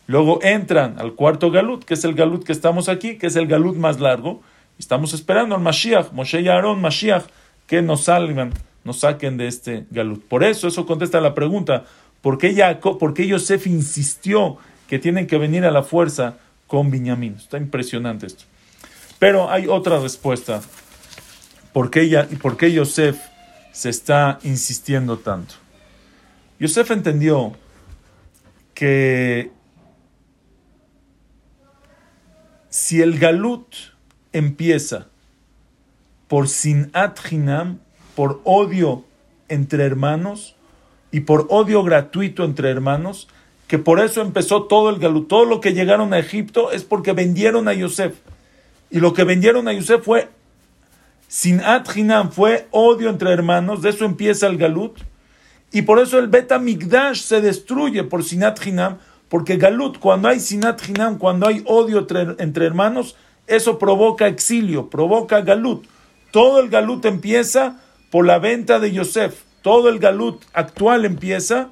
Luego entran al cuarto galut, que es el galut que estamos aquí, que es el galut más largo. Estamos esperando al Mashiach, Moshe y Aarón, Mashiach que nos salgan, nos saquen de este galut. Por eso, eso contesta la pregunta, ¿por qué, por qué Yosef insistió que tienen que venir a la fuerza con Binyamin? Está impresionante esto. Pero hay otra respuesta. ¿Por qué, ¿Por qué Yosef se está insistiendo tanto? Yosef entendió que si el galut empieza por sinat hinam, por odio entre hermanos y por odio gratuito entre hermanos, que por eso empezó todo el galut. Todo lo que llegaron a Egipto es porque vendieron a Yosef. Y lo que vendieron a Yosef fue sinat hinam, fue odio entre hermanos, de eso empieza el galut. Y por eso el Beta Migdash se destruye por sinat hinam, porque galut, cuando hay sinat hinam, cuando hay odio entre, hermanos, eso provoca exilio, provoca galut. Todo el galut empieza por la venta de Yosef. Todo el galut actual empieza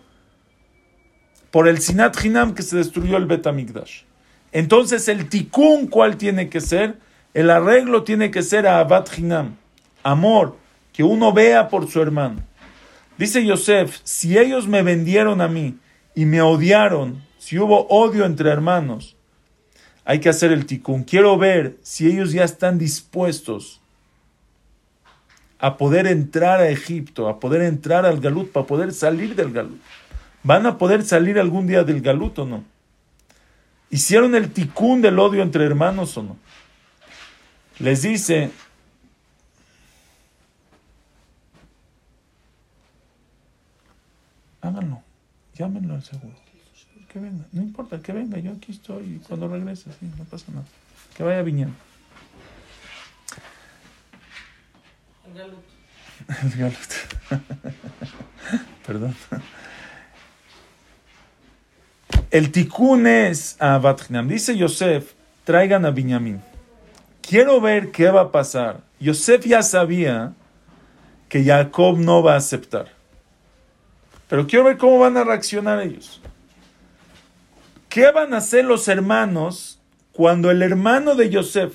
por el Sinat Hinam que se destruyó el Betamigdash. Entonces, el tikkun, ¿cuál tiene que ser? El arreglo tiene que ser a Abad Hinam, amor, que uno vea por su hermano. Dice Yosef, si ellos me vendieron a mí y me odiaron, si hubo odio entre hermanos, hay que hacer el tikkun. Quiero ver si ellos ya están dispuestos a poder entrar a Egipto, a poder entrar al Galut, para poder salir del Galut. ¿Van a poder salir algún día del Galut o no? ¿Hicieron el tikkun del odio entre hermanos o no? Les dice, háganlo, llámenlo al seguro. Que venga, no importa, que venga, yo aquí estoy y cuando regrese, sí, no pasa nada. Que vaya viñando. El galut. El galut. Perdón. El tikkun es a Batjinam. Dice Yosef, traigan a Binyamin. Quiero ver qué va a pasar. Yosef ya sabía que Jacob no va a aceptar. Pero quiero ver cómo van a reaccionar ellos. ¿Qué van a hacer los hermanos cuando el hermano de Yosef,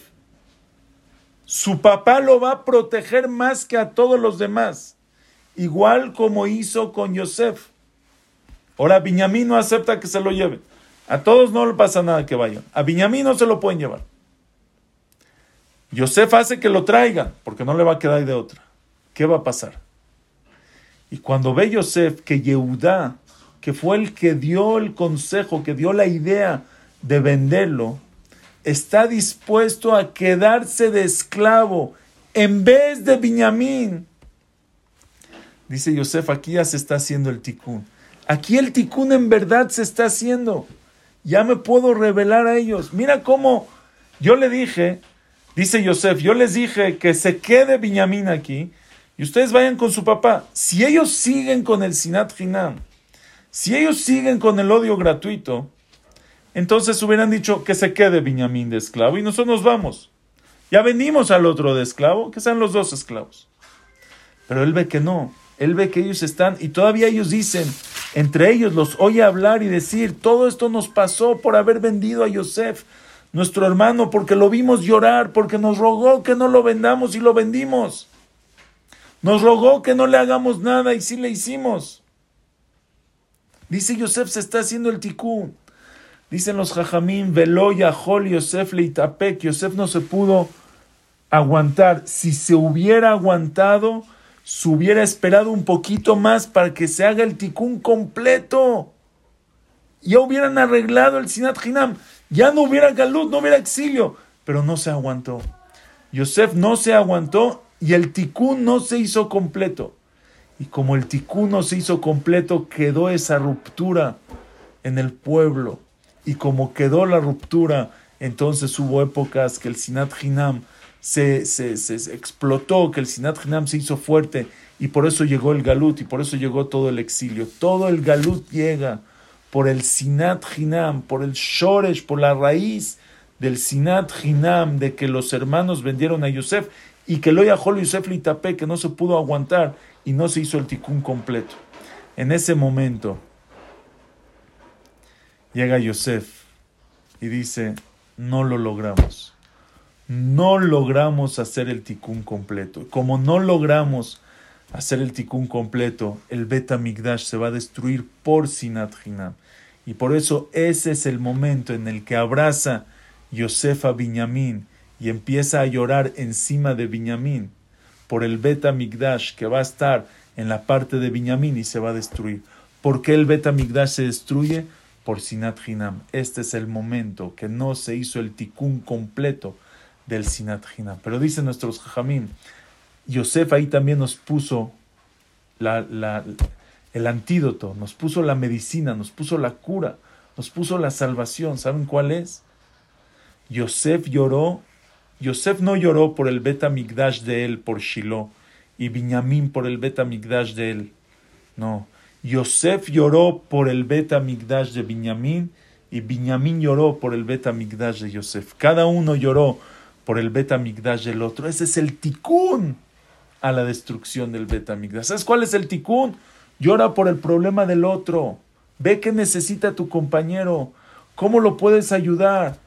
su papá lo va a proteger más que a todos los demás? Igual como hizo con Yosef. Ahora Biñamín no acepta que se lo lleve. A todos no le pasa nada que vayan. A Biñamín no se lo pueden llevar. Yosef hace que lo traigan, porque no le va a quedar de otra. ¿Qué va a pasar? Y cuando ve Yosef que Yehudá, que fue el que dio el consejo, que dio la idea de venderlo, está dispuesto a quedarse de esclavo en vez de Benjamín. Dice Yosef, aquí ya se está haciendo el tikkun. Aquí el tikkun en verdad se está haciendo. Ya me puedo revelar a ellos. Mira cómo yo le dije, dice Yosef, yo les dije que se quede Benjamín aquí y ustedes vayan con su papá. Si ellos siguen con el Sinat Hinam, si ellos siguen con el odio gratuito, entonces hubieran dicho que se quede Benjamín de esclavo y nosotros nos vamos. Ya venimos al otro de esclavo, que sean los dos esclavos. Pero él ve que no, él ve que ellos están y todavía ellos dicen, entre ellos los oye hablar y decir, todo esto nos pasó por haber vendido a Yosef, nuestro hermano, porque lo vimos llorar, porque nos rogó que no lo vendamos y lo vendimos. Nos rogó que no le hagamos nada y sí le hicimos. Dice Yosef, se está haciendo el tikkun. Dicen los jajamín, Veloya, Hol, Yosef, Leitapek. Yosef no se pudo aguantar. Si se hubiera aguantado, se hubiera esperado un poquito más para que se haga el tikkun completo. Ya hubieran arreglado el Sinat Hinam. Ya no hubiera galut, no hubiera exilio. Pero no se aguantó. Yosef no se aguantó y el tikkun no se hizo completo. Y como el tikkun no se hizo completo, quedó esa ruptura en el pueblo. Y como quedó la ruptura, entonces hubo épocas que el Sinat Hinam se, se, se, explotó, que el Sinat Hinam se hizo fuerte. Y por eso llegó el Galut y por eso llegó todo el exilio. Todo el Galut llega por el Sinat Hinam, por el Shoresh, por la raíz del Sinat Hinam, de que los hermanos vendieron a Yosef y que lo Yahol Yosef Litapé, que no se pudo aguantar y no se hizo el tikkun completo. En ese momento llega Yosef y dice, no lo logramos. No logramos hacer el tikkun completo. Como no logramos hacer el tikkun completo, el beta migdash se va a destruir por Sinat Hinam. Y por eso ese es el momento en el que abraza Yosef a Binyamin y empieza a llorar encima de Binyamin por el Beta Migdash que va a estar en la parte de Binyamin y se va a destruir. ¿Por qué el Beta Migdash se destruye? Por Sinat Hinam. Este es el momento que no se hizo el tikkun completo del Sinat Hinam. Pero dicen nuestros jajamín, Yosef ahí también nos puso la, el antídoto, nos puso la medicina, nos puso la cura, nos puso la salvación. ¿Saben cuál es? Yosef lloró Yosef no lloró por el beta migdash de él, por Shiloh, y Binyamin por el beta migdash de él. No. Yosef lloró por el beta migdash de Binyamin, y Binyamin lloró por el beta migdash de Yosef. Cada uno lloró por el beta migdash del otro. Ese es el tikkun a la destrucción del beta migdash. ¿Sabes cuál es el tikkun? Llora por el problema del otro. Ve que necesita tu compañero. ¿Cómo lo puedes ayudar?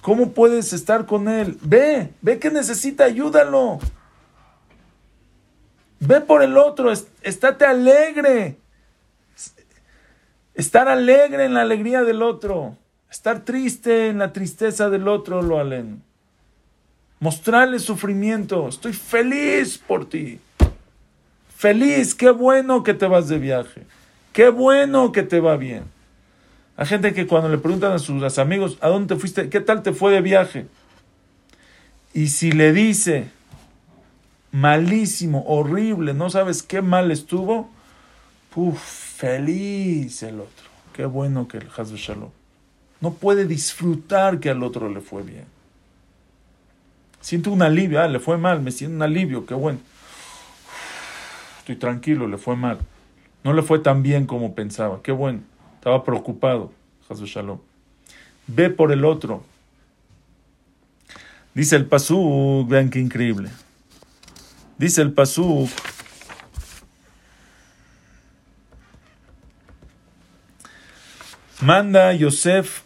¿Cómo puedes estar con él? Ve, ve que necesita, ayúdalo. Ve por el otro, estate alegre. Estar alegre en la alegría del otro. Estar triste en la tristeza del otro, lo alen. Mostrarle sufrimiento. Estoy feliz por ti. Feliz, qué bueno que te vas de viaje. Qué bueno que te va bien. Hay gente que cuando le preguntan a sus amigos, ¿a dónde te fuiste? ¿Qué tal te fue de viaje? Y si le dice, malísimo, horrible, no sabes qué mal estuvo, puf, feliz el otro. Qué bueno que el Hazbe Shalom. No puede disfrutar que al otro le fue bien. Siento un alivio, ah, le fue mal, me siento un alivio, qué bueno. Estoy tranquilo, le fue mal. No le fue tan bien como pensaba, qué bueno. Estaba preocupado. Shalom. Ve por el otro. Dice el Pasú, vean qué increíble. Dice el Pasú. Manda Yosef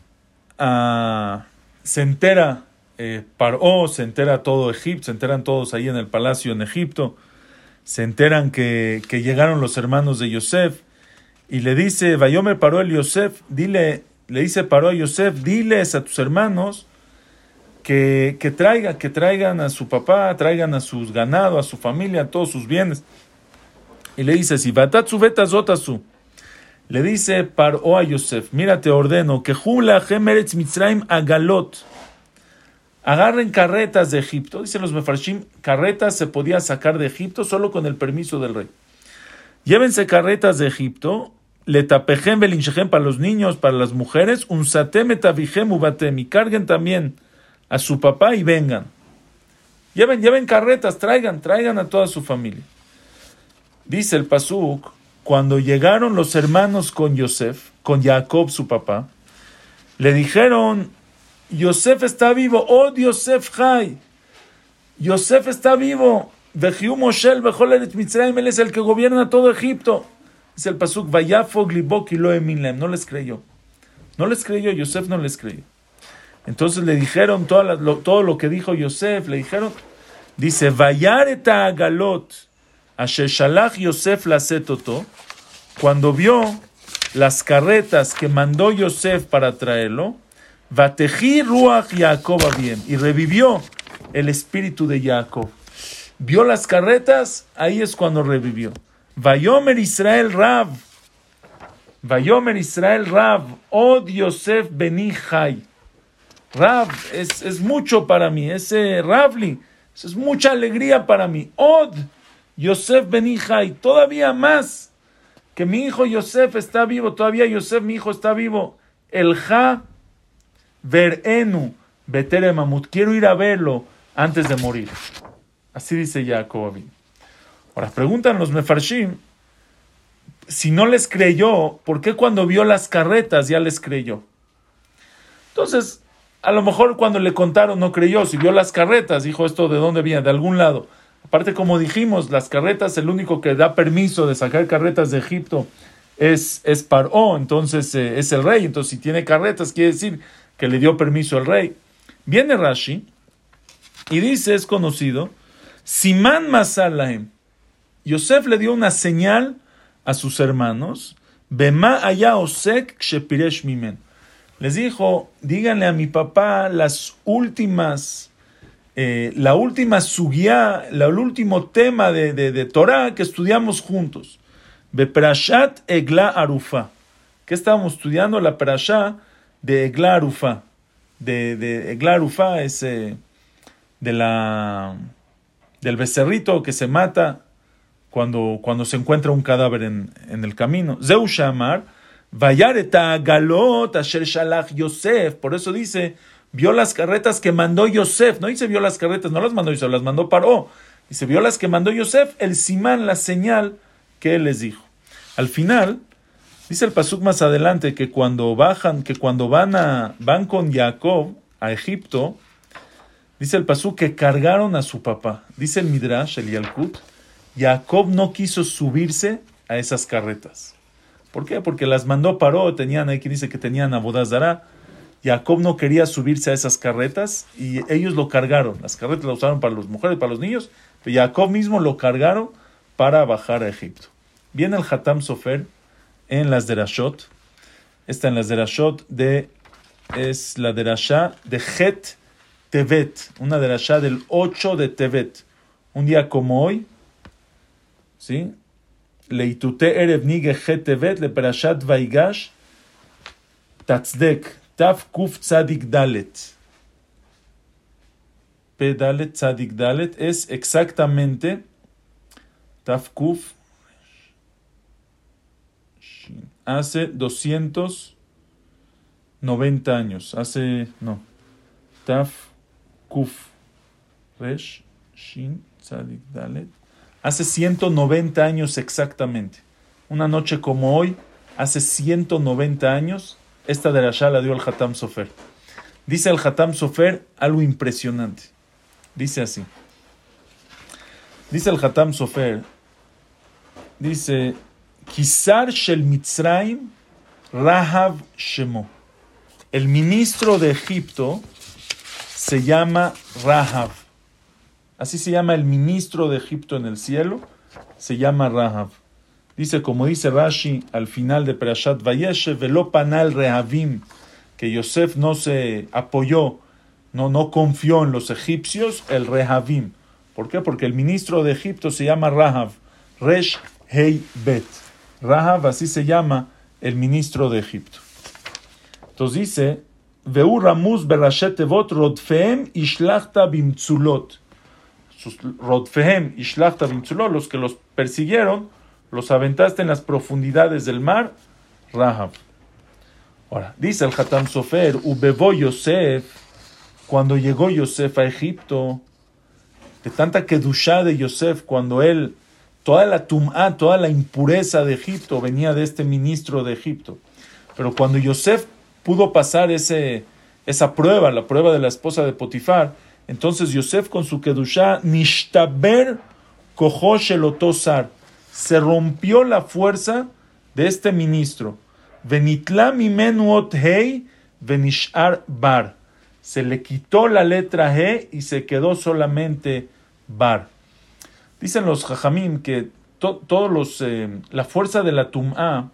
a. Se entera eh, Paró, se entera todo Egipto, se enteran todos ahí en el palacio en Egipto. Se enteran que, que llegaron los hermanos de Yosef y le dice, Vayomer paró el Yosef, dile, le dice paró a Yosef, diles a tus hermanos que, que, traigan, que traigan a su papá, traigan a sus ganados, a su familia, a todos sus bienes. Y le dice, si batatsu su le dice paró a Yosef, mira te ordeno que jula gemeretz mitzrayim agalot, agarren carretas de Egipto, dicen los mefarshim, carretas se podía sacar de Egipto solo con el permiso del rey. Llévense carretas de Egipto, le tapejem belinchejem para los niños, para las mujeres, un satem etavijem ubatem, y carguen también a su papá y vengan. Lleven, lleven carretas, traigan, traigan a toda su familia. Dice el Pasuk, cuando llegaron los hermanos con Yosef, con Jacob su papá, le dijeron, Yosef está vivo, oh Yosef Jai, Yosef está vivo, él es el que gobierna todo Egipto. Es el pasuk, Vayafo Gliboki lo No les creyó. No les creyó, Yosef no les creyó. Entonces le dijeron todo lo que dijo Yosef, le dijeron, dice, Vayareta Galot, Asher Shalach Yosef la setoto, cuando vio las carretas que mandó Yosef para traerlo, Vateji Ruach Jacob bien, y revivió el espíritu de Jacob vio las carretas, ahí es cuando revivió. Vayomer Israel Rab. Vayomer Israel Rab. Oh Yosef Benihai. Rab es, es, mucho para mí. Ese Rabli. Es mucha alegría para mí. Od Yosef Benihai. Todavía más que mi hijo Yosef está vivo. Todavía Yosef, mi hijo, está vivo. El Ja Verenu Betere Mamut. Quiero ir a verlo antes de morir. Así dice Jacob. Ahora preguntan los Mefarshim, si no les creyó, ¿por qué cuando vio las carretas ya les creyó? Entonces, a lo mejor cuando le contaron no creyó, si vio las carretas, dijo esto de dónde viene, de algún lado. Aparte, como dijimos, las carretas, el único que da permiso de sacar carretas de Egipto es, es entonces eh, es el rey. Entonces, si tiene carretas, quiere decir que le dio permiso el rey. Viene Rashi y dice, es conocido, Simán Masalahem. Yosef le dio una señal a sus hermanos. Les dijo, díganle a mi papá las últimas, eh, la última sugia, el último tema de, de, Torah que estudiamos juntos. Beprashat Arufa. ¿Qué estábamos estudiando? La Perashá de Egla Arufa. De, de Egla Arufa es eh, de la del becerrito que se mata cuando, cuando se encuentra un cadáver en, el camino. Zeu Shamar, Vayareta Galot Asher Shalach Yosef. Por eso dice, vio las carretas que mandó Yosef. No dice vio las carretas, no las mandó Yosef, las mandó Paró. Dice, vio las que mandó Yosef, el simán, la señal que él les dijo. Al final, dice el Pasuk más adelante que cuando bajan, que cuando van, a, van con Jacob a Egipto, Dice el Pasú que cargaron a su papá. Dice el Midrash, el Yalkut, Jacob no quiso subirse a esas carretas. ¿Por qué? Porque las mandó Paró, tenían, hay quien dice que tenían a Bodazara. Jacob no quería subirse a esas carretas y ellos lo cargaron. Las carretas las usaron para las mujeres, para los niños, pero Jacob mismo lo cargaron para bajar a Egipto. Viene el Hatam Sofer en las Derashot. Esta en las Derashot de, es la Derashá de Het Tevet, una Derashá del 8 de Tevet. Un día como hoy, ¿sí? Leitute Erev Nige Het Tevet, le Perashat Vaigash, Tatzdek, Taf Kuf Tzadik Dalet. P Tzadik Dalet es exactamente Taf Kuf hace 290 años. Hace, no, Taf Kuf Resh Shin Tzadik Dalet. Hace 190 años exactamente. Una noche como hoy, hace 190 años, esta de la la dio el Hatam Sofer. Dice el Hatam Sofer algo impresionante. Dice así. Dice el Hatam Sofer. Dice, Kisar Shel Mitzrayim Rahav Shemo. El ministro de Egipto se llama Rahav. Así se llama el ministro de Egipto en el cielo. Se llama Rahav. Dice, como dice Rashi al final de Perashat Vayeshe, velo panal rehavim, que Yosef no se apoyó, no, no confió en los egipcios, el rehavim. ¿Por qué? Porque el ministro de Egipto se llama Rahav, Resh Hei Bet. Rahav, así se llama el ministro de Egipto. Entonces dice, Veu Ramuz Berashetevot Rodfehem Ishlachta Bimtzulot. Rodfehem Ishlachta Bimtzulot, los que los persiguieron, los aventaste en las profundidades del mar, Rahab. Ahora, dice el Hatam Sofer, Yosef, cuando llegó Yosef a Egipto, de tanta kedushá de Yosef, cuando él, toda la tum'a, toda la impureza de Egipto venía de este ministro de Egipto. Pero cuando Yosef pudo pasar ese, esa prueba, la prueba de la esposa de Potifar, entonces Yosef con su kedushá, nishtaber otosar se rompió la fuerza de este ministro. Venitla hei venishar bar. Se le quitó la letra G y se quedó solamente bar. Dicen los jajamim que todos los, eh, la fuerza de la tum'a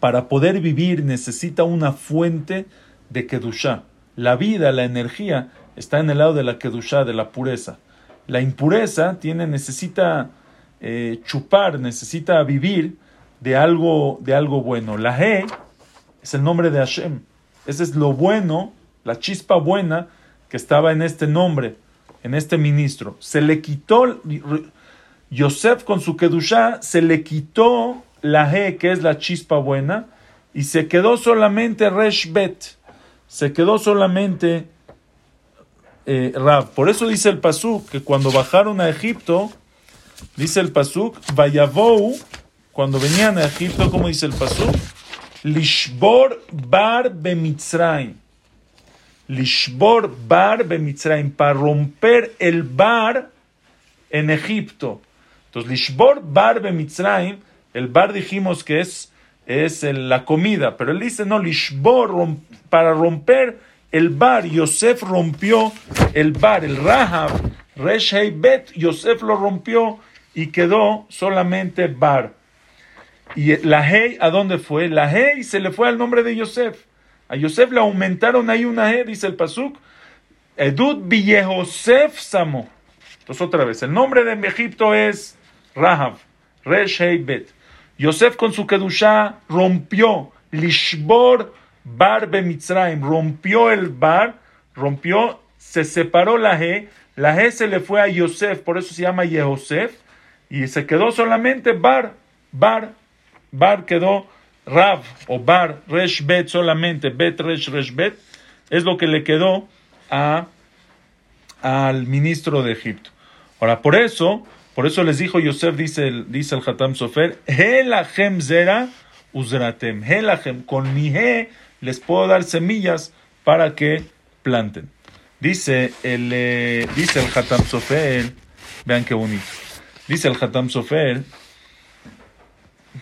para poder vivir necesita una fuente de kedusha. La vida, la energía está en el lado de la kedusha, de la pureza. La impureza tiene, necesita eh, chupar, necesita vivir de algo, de algo bueno. La He es el nombre de Hashem. Ese es lo bueno, la chispa buena que estaba en este nombre, en este ministro. Se le quitó, Yosef con su Kedushá, se le quitó la He, que es la chispa buena, y se quedó solamente Reshbet. Se quedó solamente eh, Rab. Por eso dice el Pasú que cuando bajaron a Egipto, Dice el Pasuk, Vayavou, cuando venían a Egipto, como dice el Pasuk, Lishbor bar bemitzraim. Lishbor bar para romper el bar en Egipto. Entonces, Lishbor bar bemitzraim, el bar dijimos que es, es la comida, pero él dice, no, Lishbor, para romper el bar, Yosef rompió el bar, el Rahab, Resh Bet, Yosef lo rompió y quedó solamente Bar. Y la Hei, ¿a dónde fue? La Hei se le fue al nombre de Yosef. A Yosef le aumentaron ahí una Hei, dice el Pasuk. Edud Yosef Samo. Entonces otra vez, el nombre de Egipto es Rahav, Resh Bet. Yosef con su Kedushá rompió Lishbor Bar Bemitzraim, rompió el bar, rompió, se separó la He, la He se le fue a Yosef, por eso se llama Yehosef, y se quedó solamente Bar, Bar, Bar quedó Rav o Bar, Resh Bet solamente, Bet, Resh, Resh es lo que le quedó a, al ministro de Egipto. Ahora, por eso, por eso les dijo Yosef, dice el, dice el Hatam Sofer, Zera Uzratem, con mi He les puedo dar semillas para que planten. Dice el, eh, dice el Hatam Sofer, vean qué bonito. Dice el Hatam Sofer,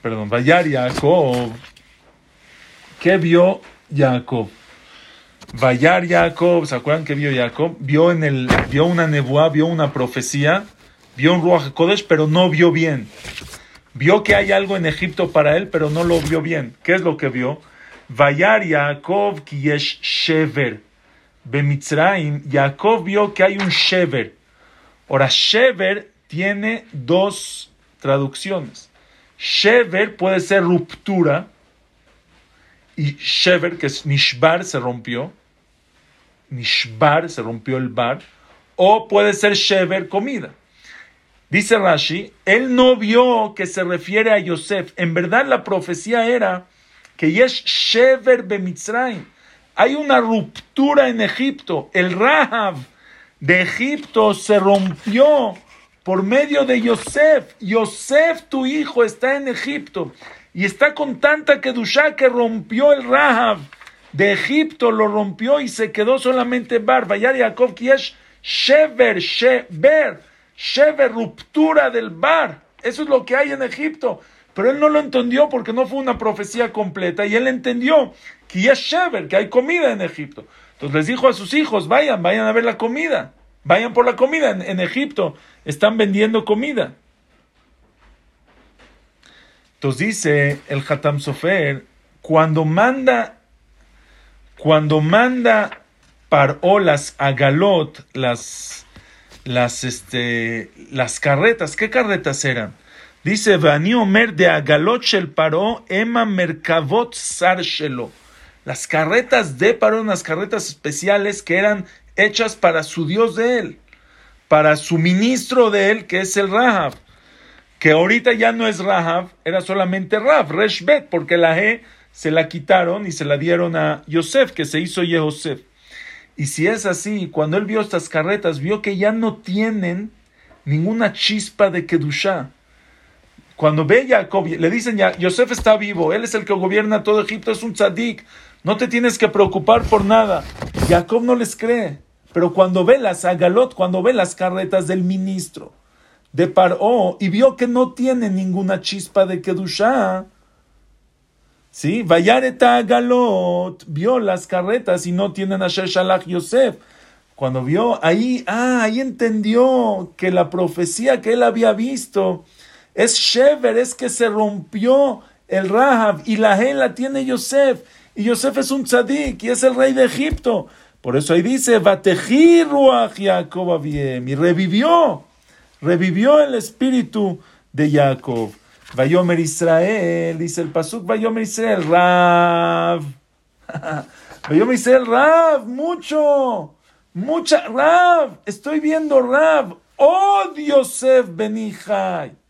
perdón, Vayar Jacob, ¿qué vio Jacob? Vayar Jacob, ¿se acuerdan que vio Jacob? Vio, en el, vio una nebuá, vio una profecía, vio un Ruach Kodesh, pero no vio bien. Vio que hay algo en Egipto para él, pero no lo vio bien. ¿Qué es lo que vio? Vayar Jacob kiyesh shever. Bemitzraim, Jacob vio que hay un shever. Ahora, shever tiene dos traducciones. Shever puede ser ruptura, y shever, que es nishbar, se rompió. Nishbar, se rompió el bar. O puede ser shever, comida. Dice Rashi, él no vio que se refiere a Yosef. En verdad la profecía era que Yesh Shever. Hay una ruptura en Egipto. El Rahab de Egipto se rompió por medio de Yosef. Yosef, tu hijo, está en Egipto. Y está con tanta Kedushá que rompió el Rahab de Egipto, lo rompió y se quedó solamente Bar. Vayar Jacob Kiesh Shever, Shever. Shever, ruptura del bar. Eso es lo que hay en Egipto. Pero él no lo entendió porque no fue una profecía completa y él entendió que es Shever, que hay comida en Egipto. Entonces les dijo a sus hijos, vayan, vayan a ver la comida. Vayan por la comida. En, Egipto están vendiendo comida. Entonces dice el Hatam Sofer, cuando manda, cuando manda parolas a Galot, las las, este, las carretas. ¿Qué carretas eran? Dice, Vani Omer de Agalot Shel Paró, Ema Merkavot Sarshelo. Las carretas de Paró, unas carretas especiales que eran hechas para su Dios de él, para su ministro de él, que es el Rahab. Que ahorita ya no es Rahab, era solamente Rab, Reshbet, porque la G se la quitaron y se la dieron a Yosef, que se hizo Yehosef. Y si es así, cuando él vio estas carretas, vio que ya no tienen ninguna chispa de Kedushá. Cuando ve a Jacob, le dicen ya, Yosef está vivo, él es el que gobierna todo Egipto, es un tzadik, no te tienes que preocupar por nada. Jacob no les cree, pero cuando ve las agalot, cuando ve las carretas del ministro de Paró y vio que no tiene ninguna chispa de Kedushá, ¿Sí? Vayareta Galot vio las carretas y no tienen a Shalach Yosef. Cuando vio ahí, ah, ahí entendió que la profecía que él había visto es Shever, es que se rompió el Rahab y la G la tiene Yosef. Y Yosef es un tzadik y es el rey de Egipto. Por eso ahí dice, Ruach Jacob y revivió, revivió el espíritu de Jacob. Vayomer Israel, dice el Pasuk, Vayomer Israel, Rav. Vayomer Israel, Rav, mucho, mucha, Rav, estoy viendo Rav, oh Yosef Benihai.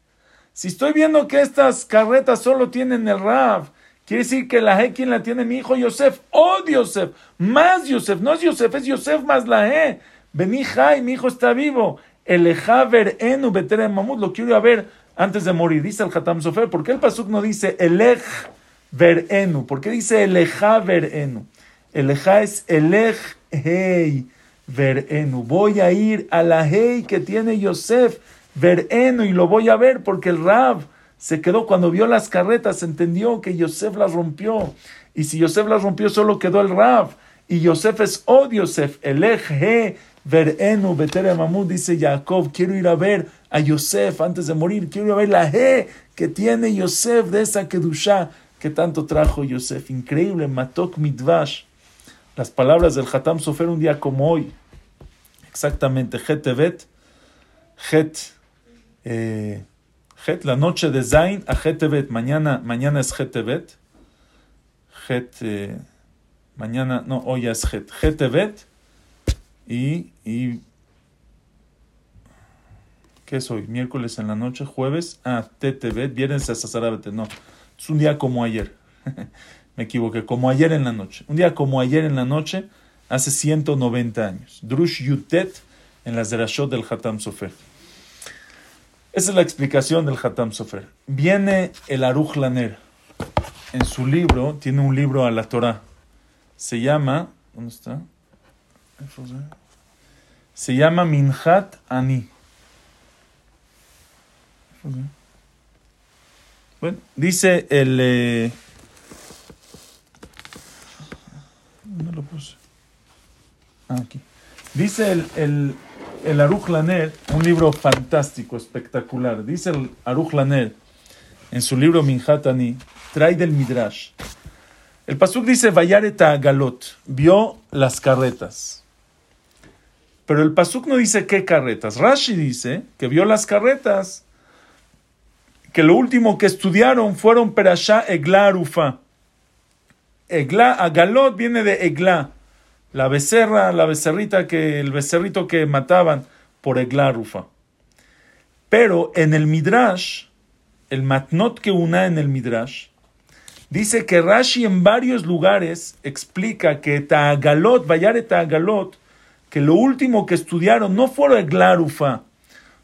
Si estoy viendo que estas carretas solo tienen el Rav, quiere decir que la E, ¿quién la tiene? Mi hijo Yosef, oh Yosef, más Yosef, no es Yosef, es Yosef más la E. Benihai, mi hijo está vivo. El Ejaver Enu Betere Mamut, lo quiero ver antes de morir. Dice el Hatam Sofer, ¿por qué el Pasuk no dice Elej verenu? ¿Por qué dice Eleja verenu? Eleja es Elej hei verenu. Voy a ir a la hei que tiene Yosef verenu y lo voy a ver porque el Rab se quedó cuando vio las carretas, entendió que Yosef las rompió. Y si Yosef las rompió, solo quedó el Rab. Y Yosef es oh Yosef, Elej he verenu betere mamud, dice Jacob, quiero ir a ver a Yosef antes de morir. Quiero ver la G que tiene Yosef de esa Kedusha que tanto trajo Yosef. Increíble, Matok Midvash. Las palabras del Hatam Sofer un día como hoy. Exactamente, Het Het, eh, la noche de Zain a Het Mañana, mañana es Het eh, mañana, no, hoy es Het. Y, y ¿Qué es hoy? Miércoles en la noche, jueves, ah, TTV, viernes a Sazarábete, no, es un día como ayer, me equivoqué, como ayer en la noche, un día como ayer en la noche, hace 190 años, Drush Yutet, en las Derashot del Hatam Sofer. Esa es la explicación del Hatam Sofer. Viene el Aruch Laner, en su libro, tiene un libro a la Torah, se llama, ¿dónde está? Se llama Minhat Ani. Bueno, dice el... Eh, lo puse? Ah, aquí. Dice el, el, el Aruch Laner, un libro fantástico, espectacular. Dice el Aruch Laner en su libro Minhatani, trae del Midrash. El Pasuk dice, Vayareta Galot, vio las carretas. Pero el Pasuk no dice qué carretas. Rashi dice que vio las carretas, que lo último que estudiaron fueron Perashá Egla Arufa. Egla, Agalot viene de Egla, la becerra, la becerrita que, el becerrito que mataban por Egla Arufa. Pero en el Midrash, el Matnot que una en el Midrash, dice que Rashi en varios lugares explica que Ta'agalot, Vayare Ta'agalot, que lo último que estudiaron no fueron Egla Arufa,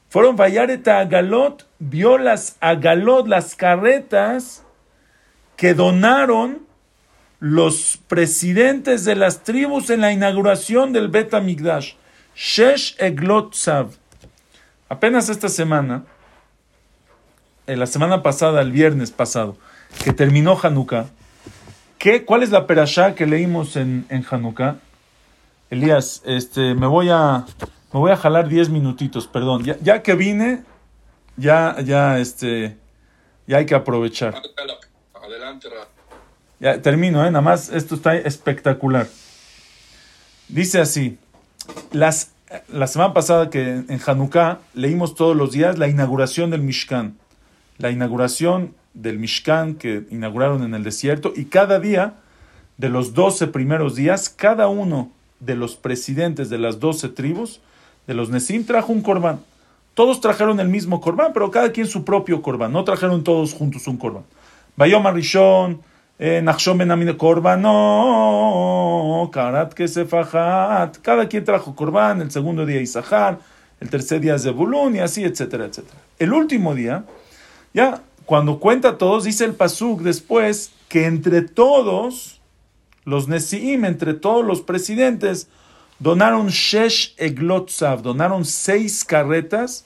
fueron Vayare Ta'agalot, vio las Agalot, las carretas que donaron los presidentes de las tribus en la inauguración del Bet Amigdash. Shesh Eglot Sav. Apenas esta semana, en eh, la semana pasada, el viernes pasado, que terminó Hanukkah, ¿qué, ¿cuál es la perashá que leímos en, en Hanukkah? Elías, este, me voy a, me voy a jalar 10 minutitos, perdón. Ya, ya que vine, ya, ya, este, ya hay que aprovechar. Adelante, Ra. Termino, ¿eh? nada más esto está espectacular. Dice así, las, la semana pasada que en Hanukkah leímos todos los días la inauguración del Mishkan, la inauguración del Mishkan que inauguraron en el desierto y cada día de los 12 primeros días, cada uno de los presidentes de las 12 tribus, de los Nesim, trajo un corbán. Todos trajeron el mismo corbán, pero cada quien su propio corbán, no trajeron todos juntos un corbán. Bayom Rishon, Kesefajat. Cada quien trajo Corban, el segundo día Isahar, el tercer día Zebulun y así, etcétera, etcétera. El último día, ya cuando cuenta todos, dice el Pasuk después que entre todos, los Nesiim, entre todos los presidentes, donaron Shesh Eglotzav, donaron seis carretas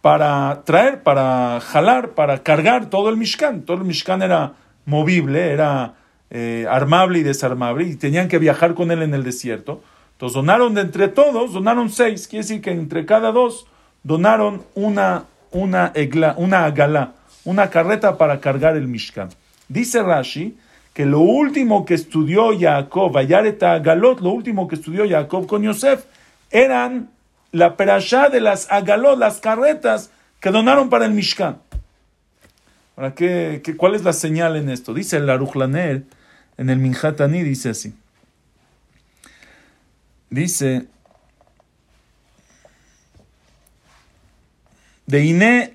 para traer, para jalar, para cargar todo el Mishkan. Todo el Mishkan era movible, era eh, armable y desarmable, y tenían que viajar con él en el desierto. Entonces donaron de entre todos, donaron seis, quiere decir que entre cada dos donaron una, una, egla, una agalá, una carreta para cargar el Mishkan. Dice Rashi que lo último que estudió Jacob, Vayareta Agalot, lo último que estudió Jacob con Yosef, eran la perashá de las agalot, las carretas que donaron para el Mishkan. Ahora, ¿qué, qué, cuál es la señal en esto? Dice el Aruchlaner, en el Minhatani, dice así. Dice, de Iné,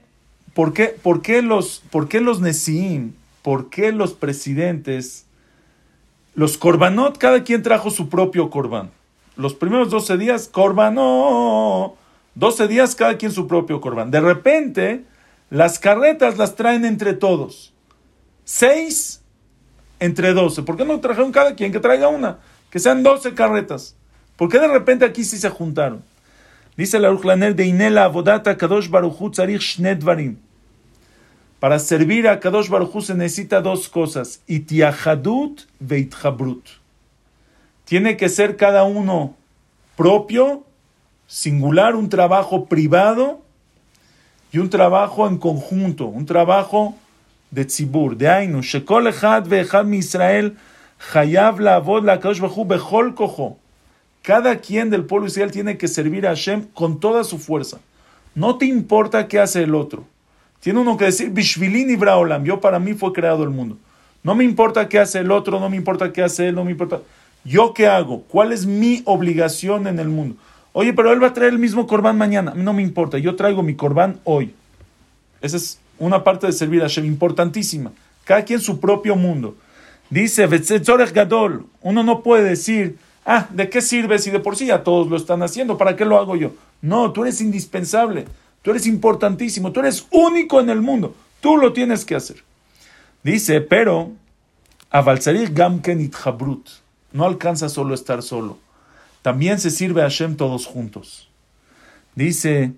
¿por qué, por qué los, por qué los por qué los presidentes, los Korbanot, cada quien trajo su propio Korban? Los primeros 12 días, Korbanó, 12 días cada quien su propio Korban. De repente, las carretas las traen entre todos. Seis entre doce. ¿Por qué no trajeron cada quien que traiga una? Que sean doce carretas. ¿Por qué de repente aquí sí se juntaron? Dice la Urchlaner de Inela Avodata Kadosh Baruchu Tzarich Shnedvarim. Para servir a Kadosh Baruchu se necesita dos cosas: Itiahadut veitchabrut. Tiene que ser cada uno propio, singular, un trabajo privado y un trabajo en conjunto, un trabajo de tzibur, de ainu, shekol echad ve'echad mi Israel, hayav la'avod la'kadosh bajú bechol kojo. Cada quien del pueblo Israel tiene que servir a Hashem con toda su fuerza. No te importa qué hace el otro. Tiene uno que decir, Bishvilin y Braolam, yo para mí fue creado el mundo. No me importa qué hace el otro, no me importa qué hace él, no me importa. ¿Yo qué hago? ¿Cuál es mi obligación en el mundo? Oye, pero él va a traer el mismo corbán mañana. No me importa, yo traigo mi corbán hoy. Esa es una parte de servir a Hashem importantísima. Cada quien su propio mundo. Dice, Gadol, uno no puede decir, ah, ¿de qué sirve si de por sí ya todos lo están haciendo? ¿Para qué lo hago yo? No, tú eres indispensable, tú eres importantísimo, tú eres único en el mundo, tú lo tienes que hacer. Dice, pero, Avalsarir Gamken Itchabrut, no alcanza solo estar solo también se sirve a Hashem todos juntos. Dice,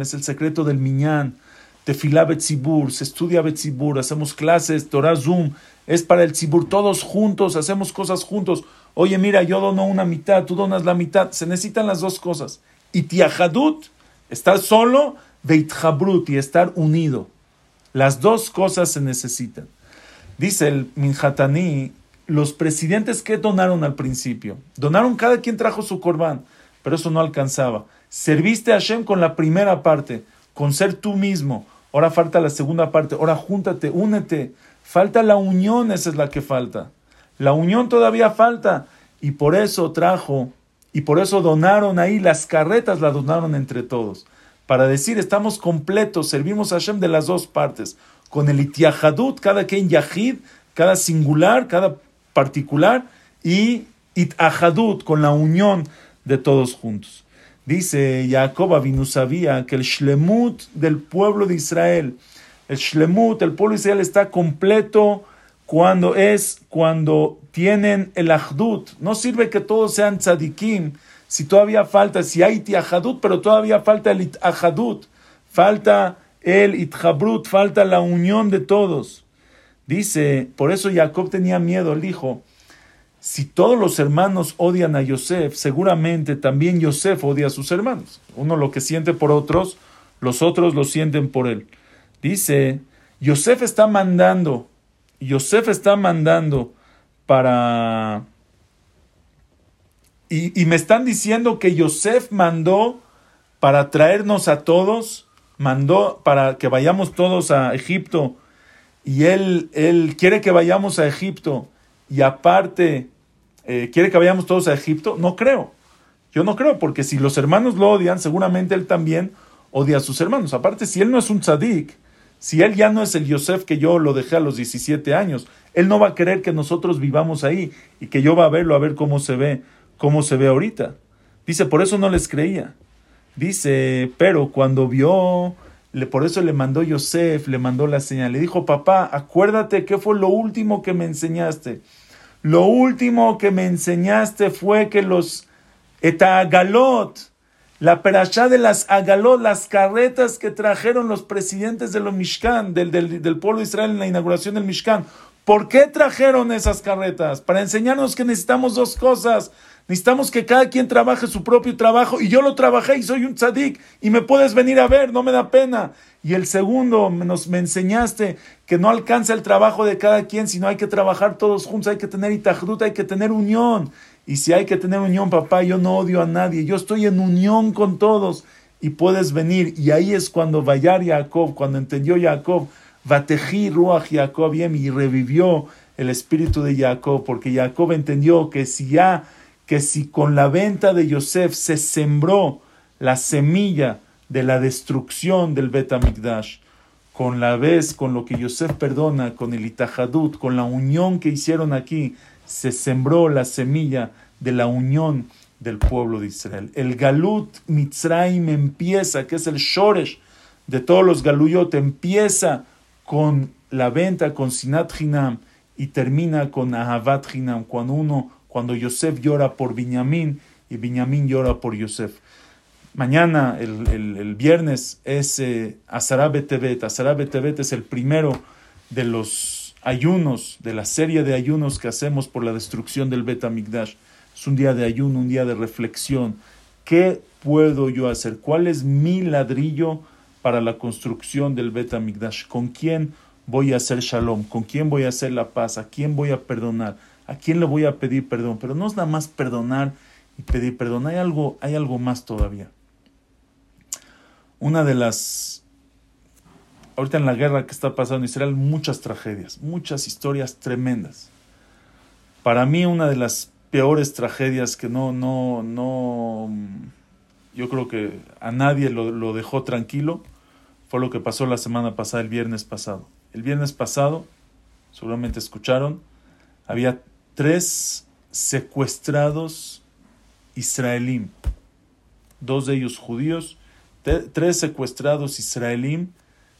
es el secreto del miñán, tefilá betzibur, se estudia betzibur, hacemos clases, Torah Zoom, es para el tzibur, todos juntos, hacemos cosas juntos. Oye, mira, yo dono una mitad, tú donas la mitad. Se necesitan las dos cosas. Y tiajadut, estar solo, veitjabrut, y estar unido. Las dos cosas se necesitan. Dice el Minhatani, los presidentes que donaron al principio, donaron cada quien trajo su corbán, pero eso no alcanzaba. Serviste a Hashem con la primera parte, con ser tú mismo, Ahora falta la segunda parte. Ahora júntate, únete. Falta la unión, esa es la que falta. La unión todavía falta. Y por eso trajo, y por eso donaron ahí las carretas, las donaron entre todos. Para decir, estamos completos, servimos a Hashem de las dos partes. Con el itiahadut, cada quien yahid, cada singular, cada particular, y itahadut, con la unión de todos juntos. Dice Jacob Avinu sabía que el shlemut del pueblo de Israel, el shlemut, el pueblo de Israel está completo cuando es, cuando tienen el ahdut. No sirve que todos sean tzadikim, si todavía falta, si hay tiahadut, pero todavía falta el itahadut, falta el ithabrut, falta la unión de todos. Dice, por eso Jacob tenía miedo, el hijo, si todos los hermanos odian a Yosef, seguramente también Yosef odia a sus hermanos. Uno lo que siente por otros, los otros lo sienten por él. Dice, Yosef está mandando, Yosef está mandando para... Y, y me están diciendo que Yosef mandó para traernos a todos, mandó para que vayamos todos a Egipto, y él, él quiere que vayamos a Egipto, y aparte eh, quiere que vayamos todos a Egipto. No creo. Yo no creo, porque si los hermanos lo odian, seguramente él también odia a sus hermanos. Aparte, si él no es un tzadik, si él ya no es el Yosef que yo lo dejé a los 17 años, él no va a querer que nosotros vivamos ahí y que yo va a verlo a ver cómo se ve, cómo se ve ahorita. Dice, por eso no les creía. Dice, pero cuando vio, le, por eso le mandó Yosef, le mandó la señal. Le dijo, papá, acuérdate qué fue lo último que me enseñaste. Lo último que me enseñaste fue que los etagalot, la perashá de las agalot, las carretas que trajeron los presidentes de los Mishkan, del, del, pueblo de Israel en la inauguración del Mishkan. ¿Por qué trajeron esas carretas? Para enseñarnos que necesitamos dos cosas. Necesitamos que cada quien trabaje su propio trabajo y yo lo trabajé y soy un tzadik y me puedes venir a ver, no me da pena. Y el segundo, nos, me enseñaste que no alcanza el trabajo de cada quien, sino hay que trabajar todos juntos, hay que tener itajdut, hay que tener unión. Y si hay que tener unión, papá, yo no odio a nadie, yo estoy en unión con todos y puedes venir. Y ahí es cuando Vayar Jacob, cuando entendió Jacob, Vateji Ruach Jacob y revivió el espíritu de Jacob, porque Jacob entendió que si ya, que si con la venta de Yosef se sembró la semilla de la destrucción del Bet con la vez, con lo que Yosef perdona, con el Itajadut, con la unión que hicieron aquí, se sembró la semilla de la unión del pueblo de Israel. El Galut Mitzrayim empieza, que es el Shoresh de todos los Galuyot, empieza con la venta, con Sinat Hinam, y termina con Ahavat Hinam, cuando uno, cuando Yosef llora por Binyamin y Binyamin llora por Yosef. Mañana, el, viernes, es eh, Betevet es el primero de los ayunos, de la serie de ayunos que hacemos por la destrucción del Bet Es un día de ayuno, un día de reflexión. ¿Qué puedo yo hacer? ¿Cuál es mi ladrillo para la construcción del Bet ¿Con quién voy a hacer shalom? ¿Con quién voy a hacer la paz? ¿A quién voy a perdonar? ¿A quién le voy a pedir perdón? Pero no es nada más perdonar y pedir perdón. Hay algo, hay algo más todavía una de las... Ahorita en la guerra que está pasando en Israel, muchas tragedias, muchas historias tremendas. Para mí una de las peores tragedias que no, no, no, yo creo que a nadie lo, lo dejó tranquilo, fue lo que pasó la semana pasada, el viernes pasado. El viernes pasado, seguramente escucharon, había tres secuestrados israelíes, dos de ellos judíos tres secuestrados israelíes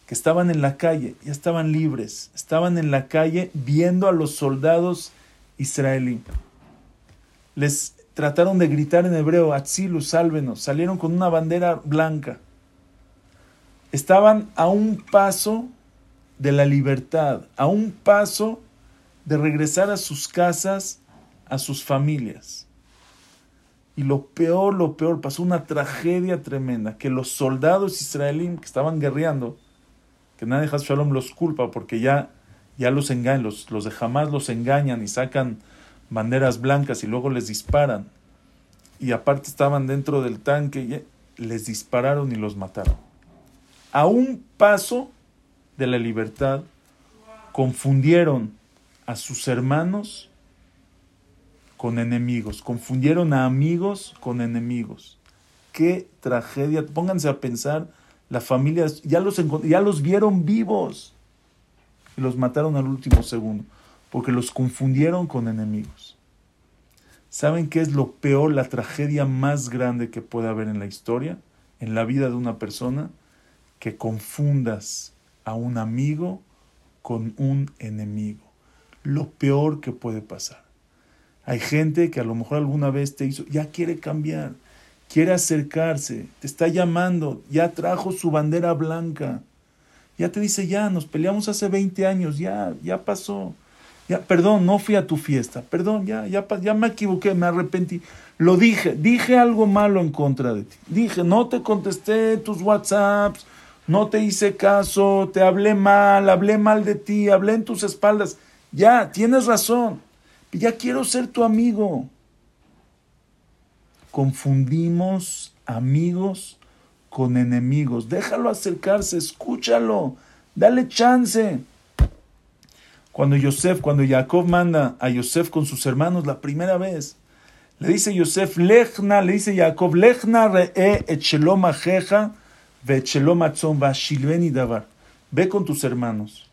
que estaban en la calle, ya estaban libres, estaban en la calle viendo a los soldados israelíes. Les trataron de gritar en hebreo, Atzilu, sálvenos, salieron con una bandera blanca. estaban a un paso de la libertad, a un paso de regresar a sus casas, a sus familias. Y lo peor, lo peor, pasó una tragedia tremenda, que los soldados israelíes que estaban guerreando, que nadie Shalom los culpa porque ya, ya los engañan, los, los de Hamas los engañan y sacan banderas blancas y luego les disparan. Y aparte estaban dentro del tanque y les dispararon y los mataron. A un paso de la libertad, confundieron a sus hermanos con enemigos, confundieron a amigos con enemigos. Qué tragedia. Pónganse a pensar, la familia ya los, ya los vieron vivos y los mataron al último segundo, porque los confundieron con enemigos. ¿Saben qué es lo peor, la tragedia más grande que puede haber en la historia, en la vida de una persona? Que confundas a un amigo con un enemigo. Lo peor que puede pasar. Hay gente que a lo mejor alguna vez te hizo, ya quiere cambiar, quiere acercarse, te está llamando, ya trajo su bandera blanca, ya te dice, ya, nos peleamos hace 20 años, ya, ya pasó, ya, perdón, no fui a tu fiesta, perdón, ya, ya, ya me equivoqué, me arrepentí, lo dije, dije algo malo en contra de ti, dije, no te contesté tus WhatsApps, no te hice caso, te hablé mal, hablé mal de ti, hablé en tus espaldas. Ya, tienes razón. Ya quiero ser tu amigo. Confundimos amigos con enemigos. Déjalo acercarse, escúchalo, dale chance. Cuando Yosef, cuando Jacob manda a Yosef con sus hermanos la primera vez, le dice Yosef, lechna, le dice Jacob, lechna re'e et shelom ajeja, Ve con tus hermanos.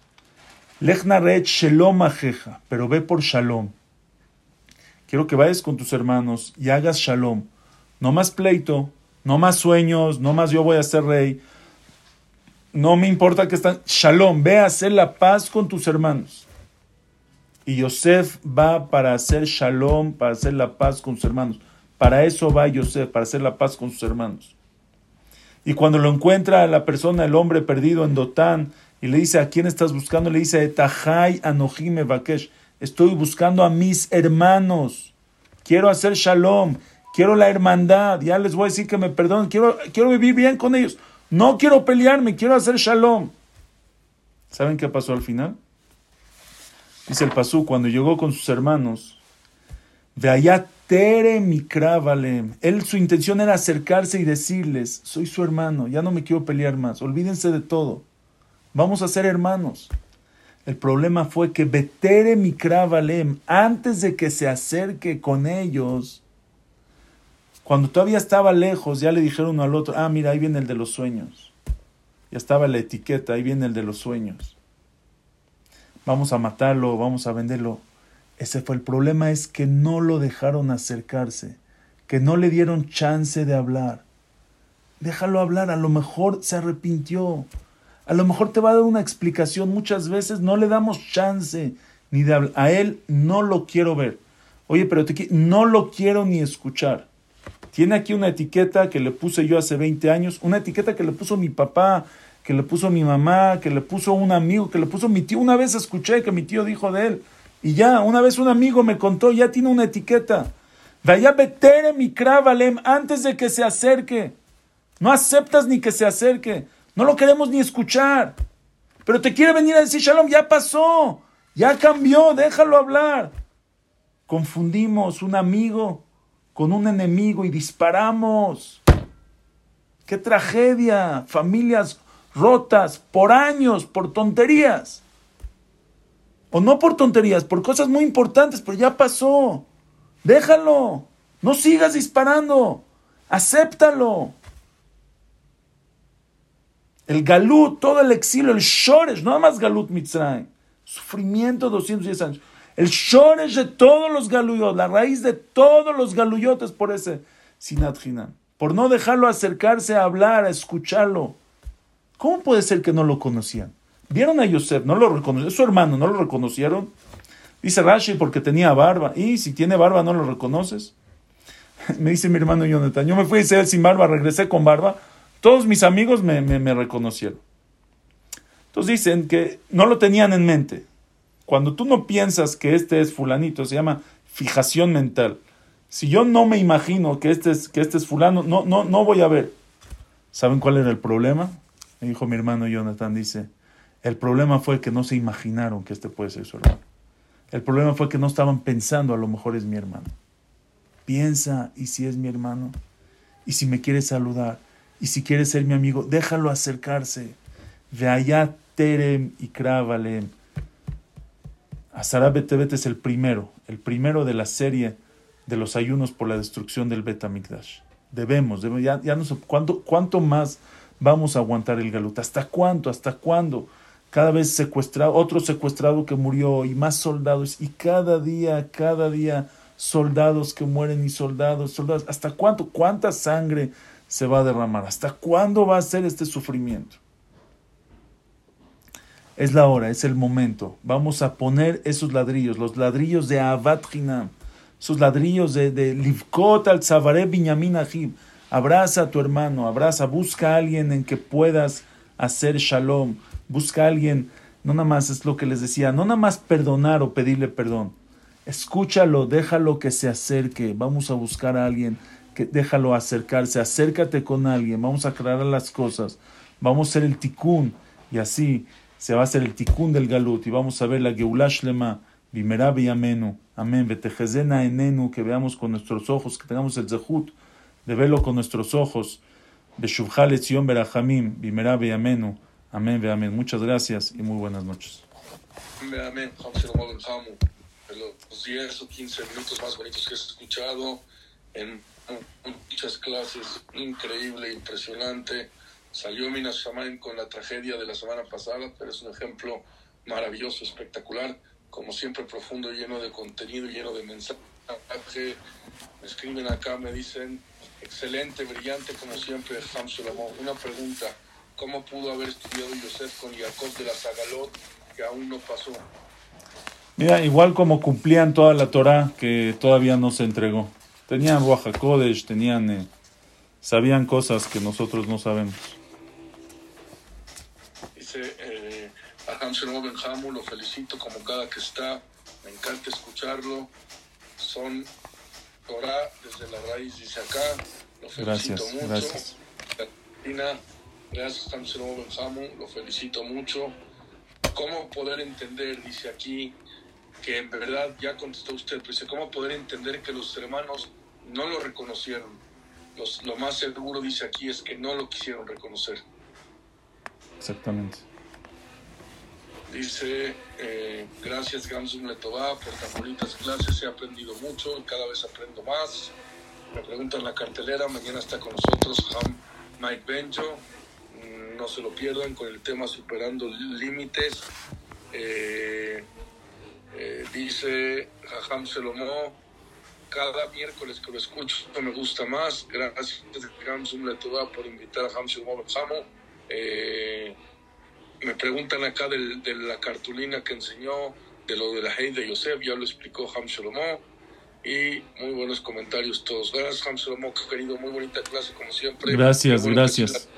Lechna shalom pero ve por shalom. Quiero que vayas con tus hermanos y hagas shalom. No más pleito, no más sueños, no más yo voy a ser rey. No me importa que están. Shalom, ve a hacer la paz con tus hermanos. Y Yosef va para hacer shalom, para hacer la paz con sus hermanos. Para eso va Yosef, para hacer la paz con sus hermanos. Y cuando lo encuentra la persona, el hombre perdido en Dotán, y le dice, ¿a quién estás buscando? Le dice, Etahai Anohime Bakesh. Estoy buscando a mis hermanos. Quiero hacer shalom. Quiero la hermandad. Ya les voy a decir que me perdonen. Quiero, quiero vivir bien con ellos. No quiero pelearme. Quiero hacer shalom. ¿Saben qué pasó al final? Dice el Pasú, cuando llegó con sus hermanos, de allá Tere Mikravalem. Él, su intención era acercarse y decirles: Soy su hermano, ya no me quiero pelear más, olvídense de todo. Vamos a ser hermanos. El problema fue que Betere Mikravalem, antes de que se acerque con ellos, cuando todavía estaba lejos, ya le dijeron uno al otro: Ah, mira, ahí viene el de los sueños. Ya estaba la etiqueta, ahí viene el de los sueños. Vamos a matarlo, vamos a venderlo. Ese fue el problema, es que no lo dejaron acercarse, que no le dieron chance de hablar. Déjalo hablar, a lo mejor se arrepintió, a lo mejor te va a dar una explicación. Muchas veces no le damos chance ni de hablar. A él no lo quiero ver. Oye, pero no lo quiero ni escuchar. Tiene aquí una etiqueta que le puse yo hace 20 años, una etiqueta que le puso mi papá, que le puso mi mamá, que le puso un amigo, que le puso mi tío. Una vez escuché que mi tío dijo de él. Y ya, una vez un amigo me contó, ya tiene una etiqueta. Vaya betere mi cravalem antes de que se acerque. No aceptas ni que se acerque. No lo queremos ni escuchar. Pero te quiere venir a decir shalom, ya pasó. Ya cambió, déjalo hablar. Confundimos un amigo con un enemigo y disparamos. Qué tragedia. Familias rotas por años, por tonterías. O no por tonterías, por cosas muy importantes, pero ya pasó. Déjalo. No sigas disparando. Acéptalo. El galut, todo el exilio, el shoresh, no más galut mitzrayim. Sufrimiento 210 años. El shoresh de todos los galuyot, la raíz de todos los galuyotes por ese sinat Por no dejarlo acercarse a hablar, a escucharlo. ¿Cómo puede ser que no lo conocían? Vieron a Yosef, no lo reconocieron, su hermano, no lo reconocieron. Dice Rashi porque tenía barba. Y si tiene barba, no lo reconoces. Me dice mi hermano Jonathan, yo me fui a Israel sin barba, regresé con barba. Todos mis amigos me, reconocieron. Entonces dicen que no lo tenían en mente. Cuando tú no piensas que este es fulanito, se llama fijación mental. Si yo no me imagino que este es, que este es fulano, no, no, no voy a ver. ¿Saben cuál era el problema? Me dijo mi hermano Jonathan, dice, el problema fue que no se imaginaron que este puede ser su hermano. El problema fue que no estaban pensando, a lo mejor es mi hermano. Piensa, ¿y si es mi hermano? ¿Y si me quiere saludar? ¿Y si quiere ser mi amigo? Déjalo acercarse. Ve allá Terem y Kravalem. Azara Betebet es el primero, el primero de la serie de los ayunos por la destrucción del Betamikdash. Debemos, debemos ya, ya no sé ¿cuánto, cuánto más vamos a aguantar el galut. ¿Hasta cuánto? ¿Hasta cuándo? Cada vez secuestrado, otro secuestrado que murió y más soldados y cada día, cada día soldados que mueren y soldados, soldados. ¿Hasta cuánto? ¿Cuánta sangre se va a derramar? ¿Hasta cuándo va a ser este sufrimiento? Es la hora, es el momento. Vamos a poner esos ladrillos, los ladrillos de Avat Hinam, esos ladrillos de, de Livkot al Tzavare Binyamin. Abraza a tu hermano, abraza, busca a alguien en que puedas hacer shalom, busca a alguien, no nada más es lo que les decía, no nada más perdonar o pedirle perdón. Escúchalo, déjalo que se acerque. Vamos a buscar a alguien que déjalo acercarse, acércate con alguien, vamos a aclarar las cosas, vamos a hacer el tikkun y así se va a hacer el tikkun del galut y vamos a ver la geulash lema, bimera amenu, amén, betejezena enenu, que veamos con nuestros ojos, que tengamos el zehut de verlo con nuestros ojos, beshuvha letzion berachamim, bimera amenu, amén, ve amén. Muchas gracias y muy buenas noches. Amén. Los 10 o 15 minutos más bonitos que he escuchado en muchas clases, increíble, impresionante. Salió Minas Shaman con la tragedia de la semana pasada, pero es un ejemplo maravilloso, espectacular, como siempre profundo, lleno de contenido, lleno de mensaje. Me escriben acá, me dicen, excelente, brillante, como siempre, Ham Solomon. Una pregunta, ¿cómo pudo haber estudiado Yosef con Jacob de la Zagalot, que aún no pasó? Mira, igual como cumplían toda la Torah que todavía no se entregó. Tenían Ruach HaKodesh, tenían, eh, sabían cosas que nosotros no sabemos. Dice eh, a Hamsel Benjamu, lo felicito como cada que está, me encanta escucharlo. Son Torah desde la raíz, dice acá, lo felicito Gracias, mucho. gracias. Catalina, gracias Hamsel Benjamu, lo felicito mucho. ¿Cómo poder entender, dice aquí, que en verdad ya contestó usted, pero dice, ¿cómo poder entender que los hermanos no lo reconocieron? Los, lo más seguro, dice aquí, es que no lo quisieron reconocer. Exactamente. Dice, eh, gracias Gamsum Letová por tan bonitas clases, he aprendido mucho cada vez aprendo más. Me preguntan la cartelera, mañana está con nosotros Ham Mike Benjo, Mm, no se lo pierdan con el tema Superando Límites. Eh, eh, dice Jajam Selomó, cada miércoles que lo escucho me gusta más. Gracias Letová por invitar a Ham Selomó Benjamo. Eh, me preguntan acá del- de la cartulina que enseñó, de lo de la Hey de Yosef, ya lo explicó Ham. Y muy buenos comentarios todos. Gracias, Ham querido, muy bonita clase como siempre. Gracias, bueno gracias.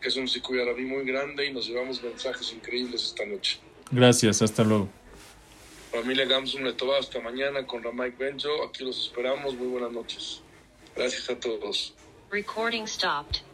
Que, es un Sikuya Rabí muy grande y nos llevamos mensajes increíbles esta noche. Gracias, hasta luego. Familia Gamsum Letová, hasta mañana con Ramaik Benjo. Aquí los esperamos. Muy buenas noches. Gracias a todos. Recording stopped.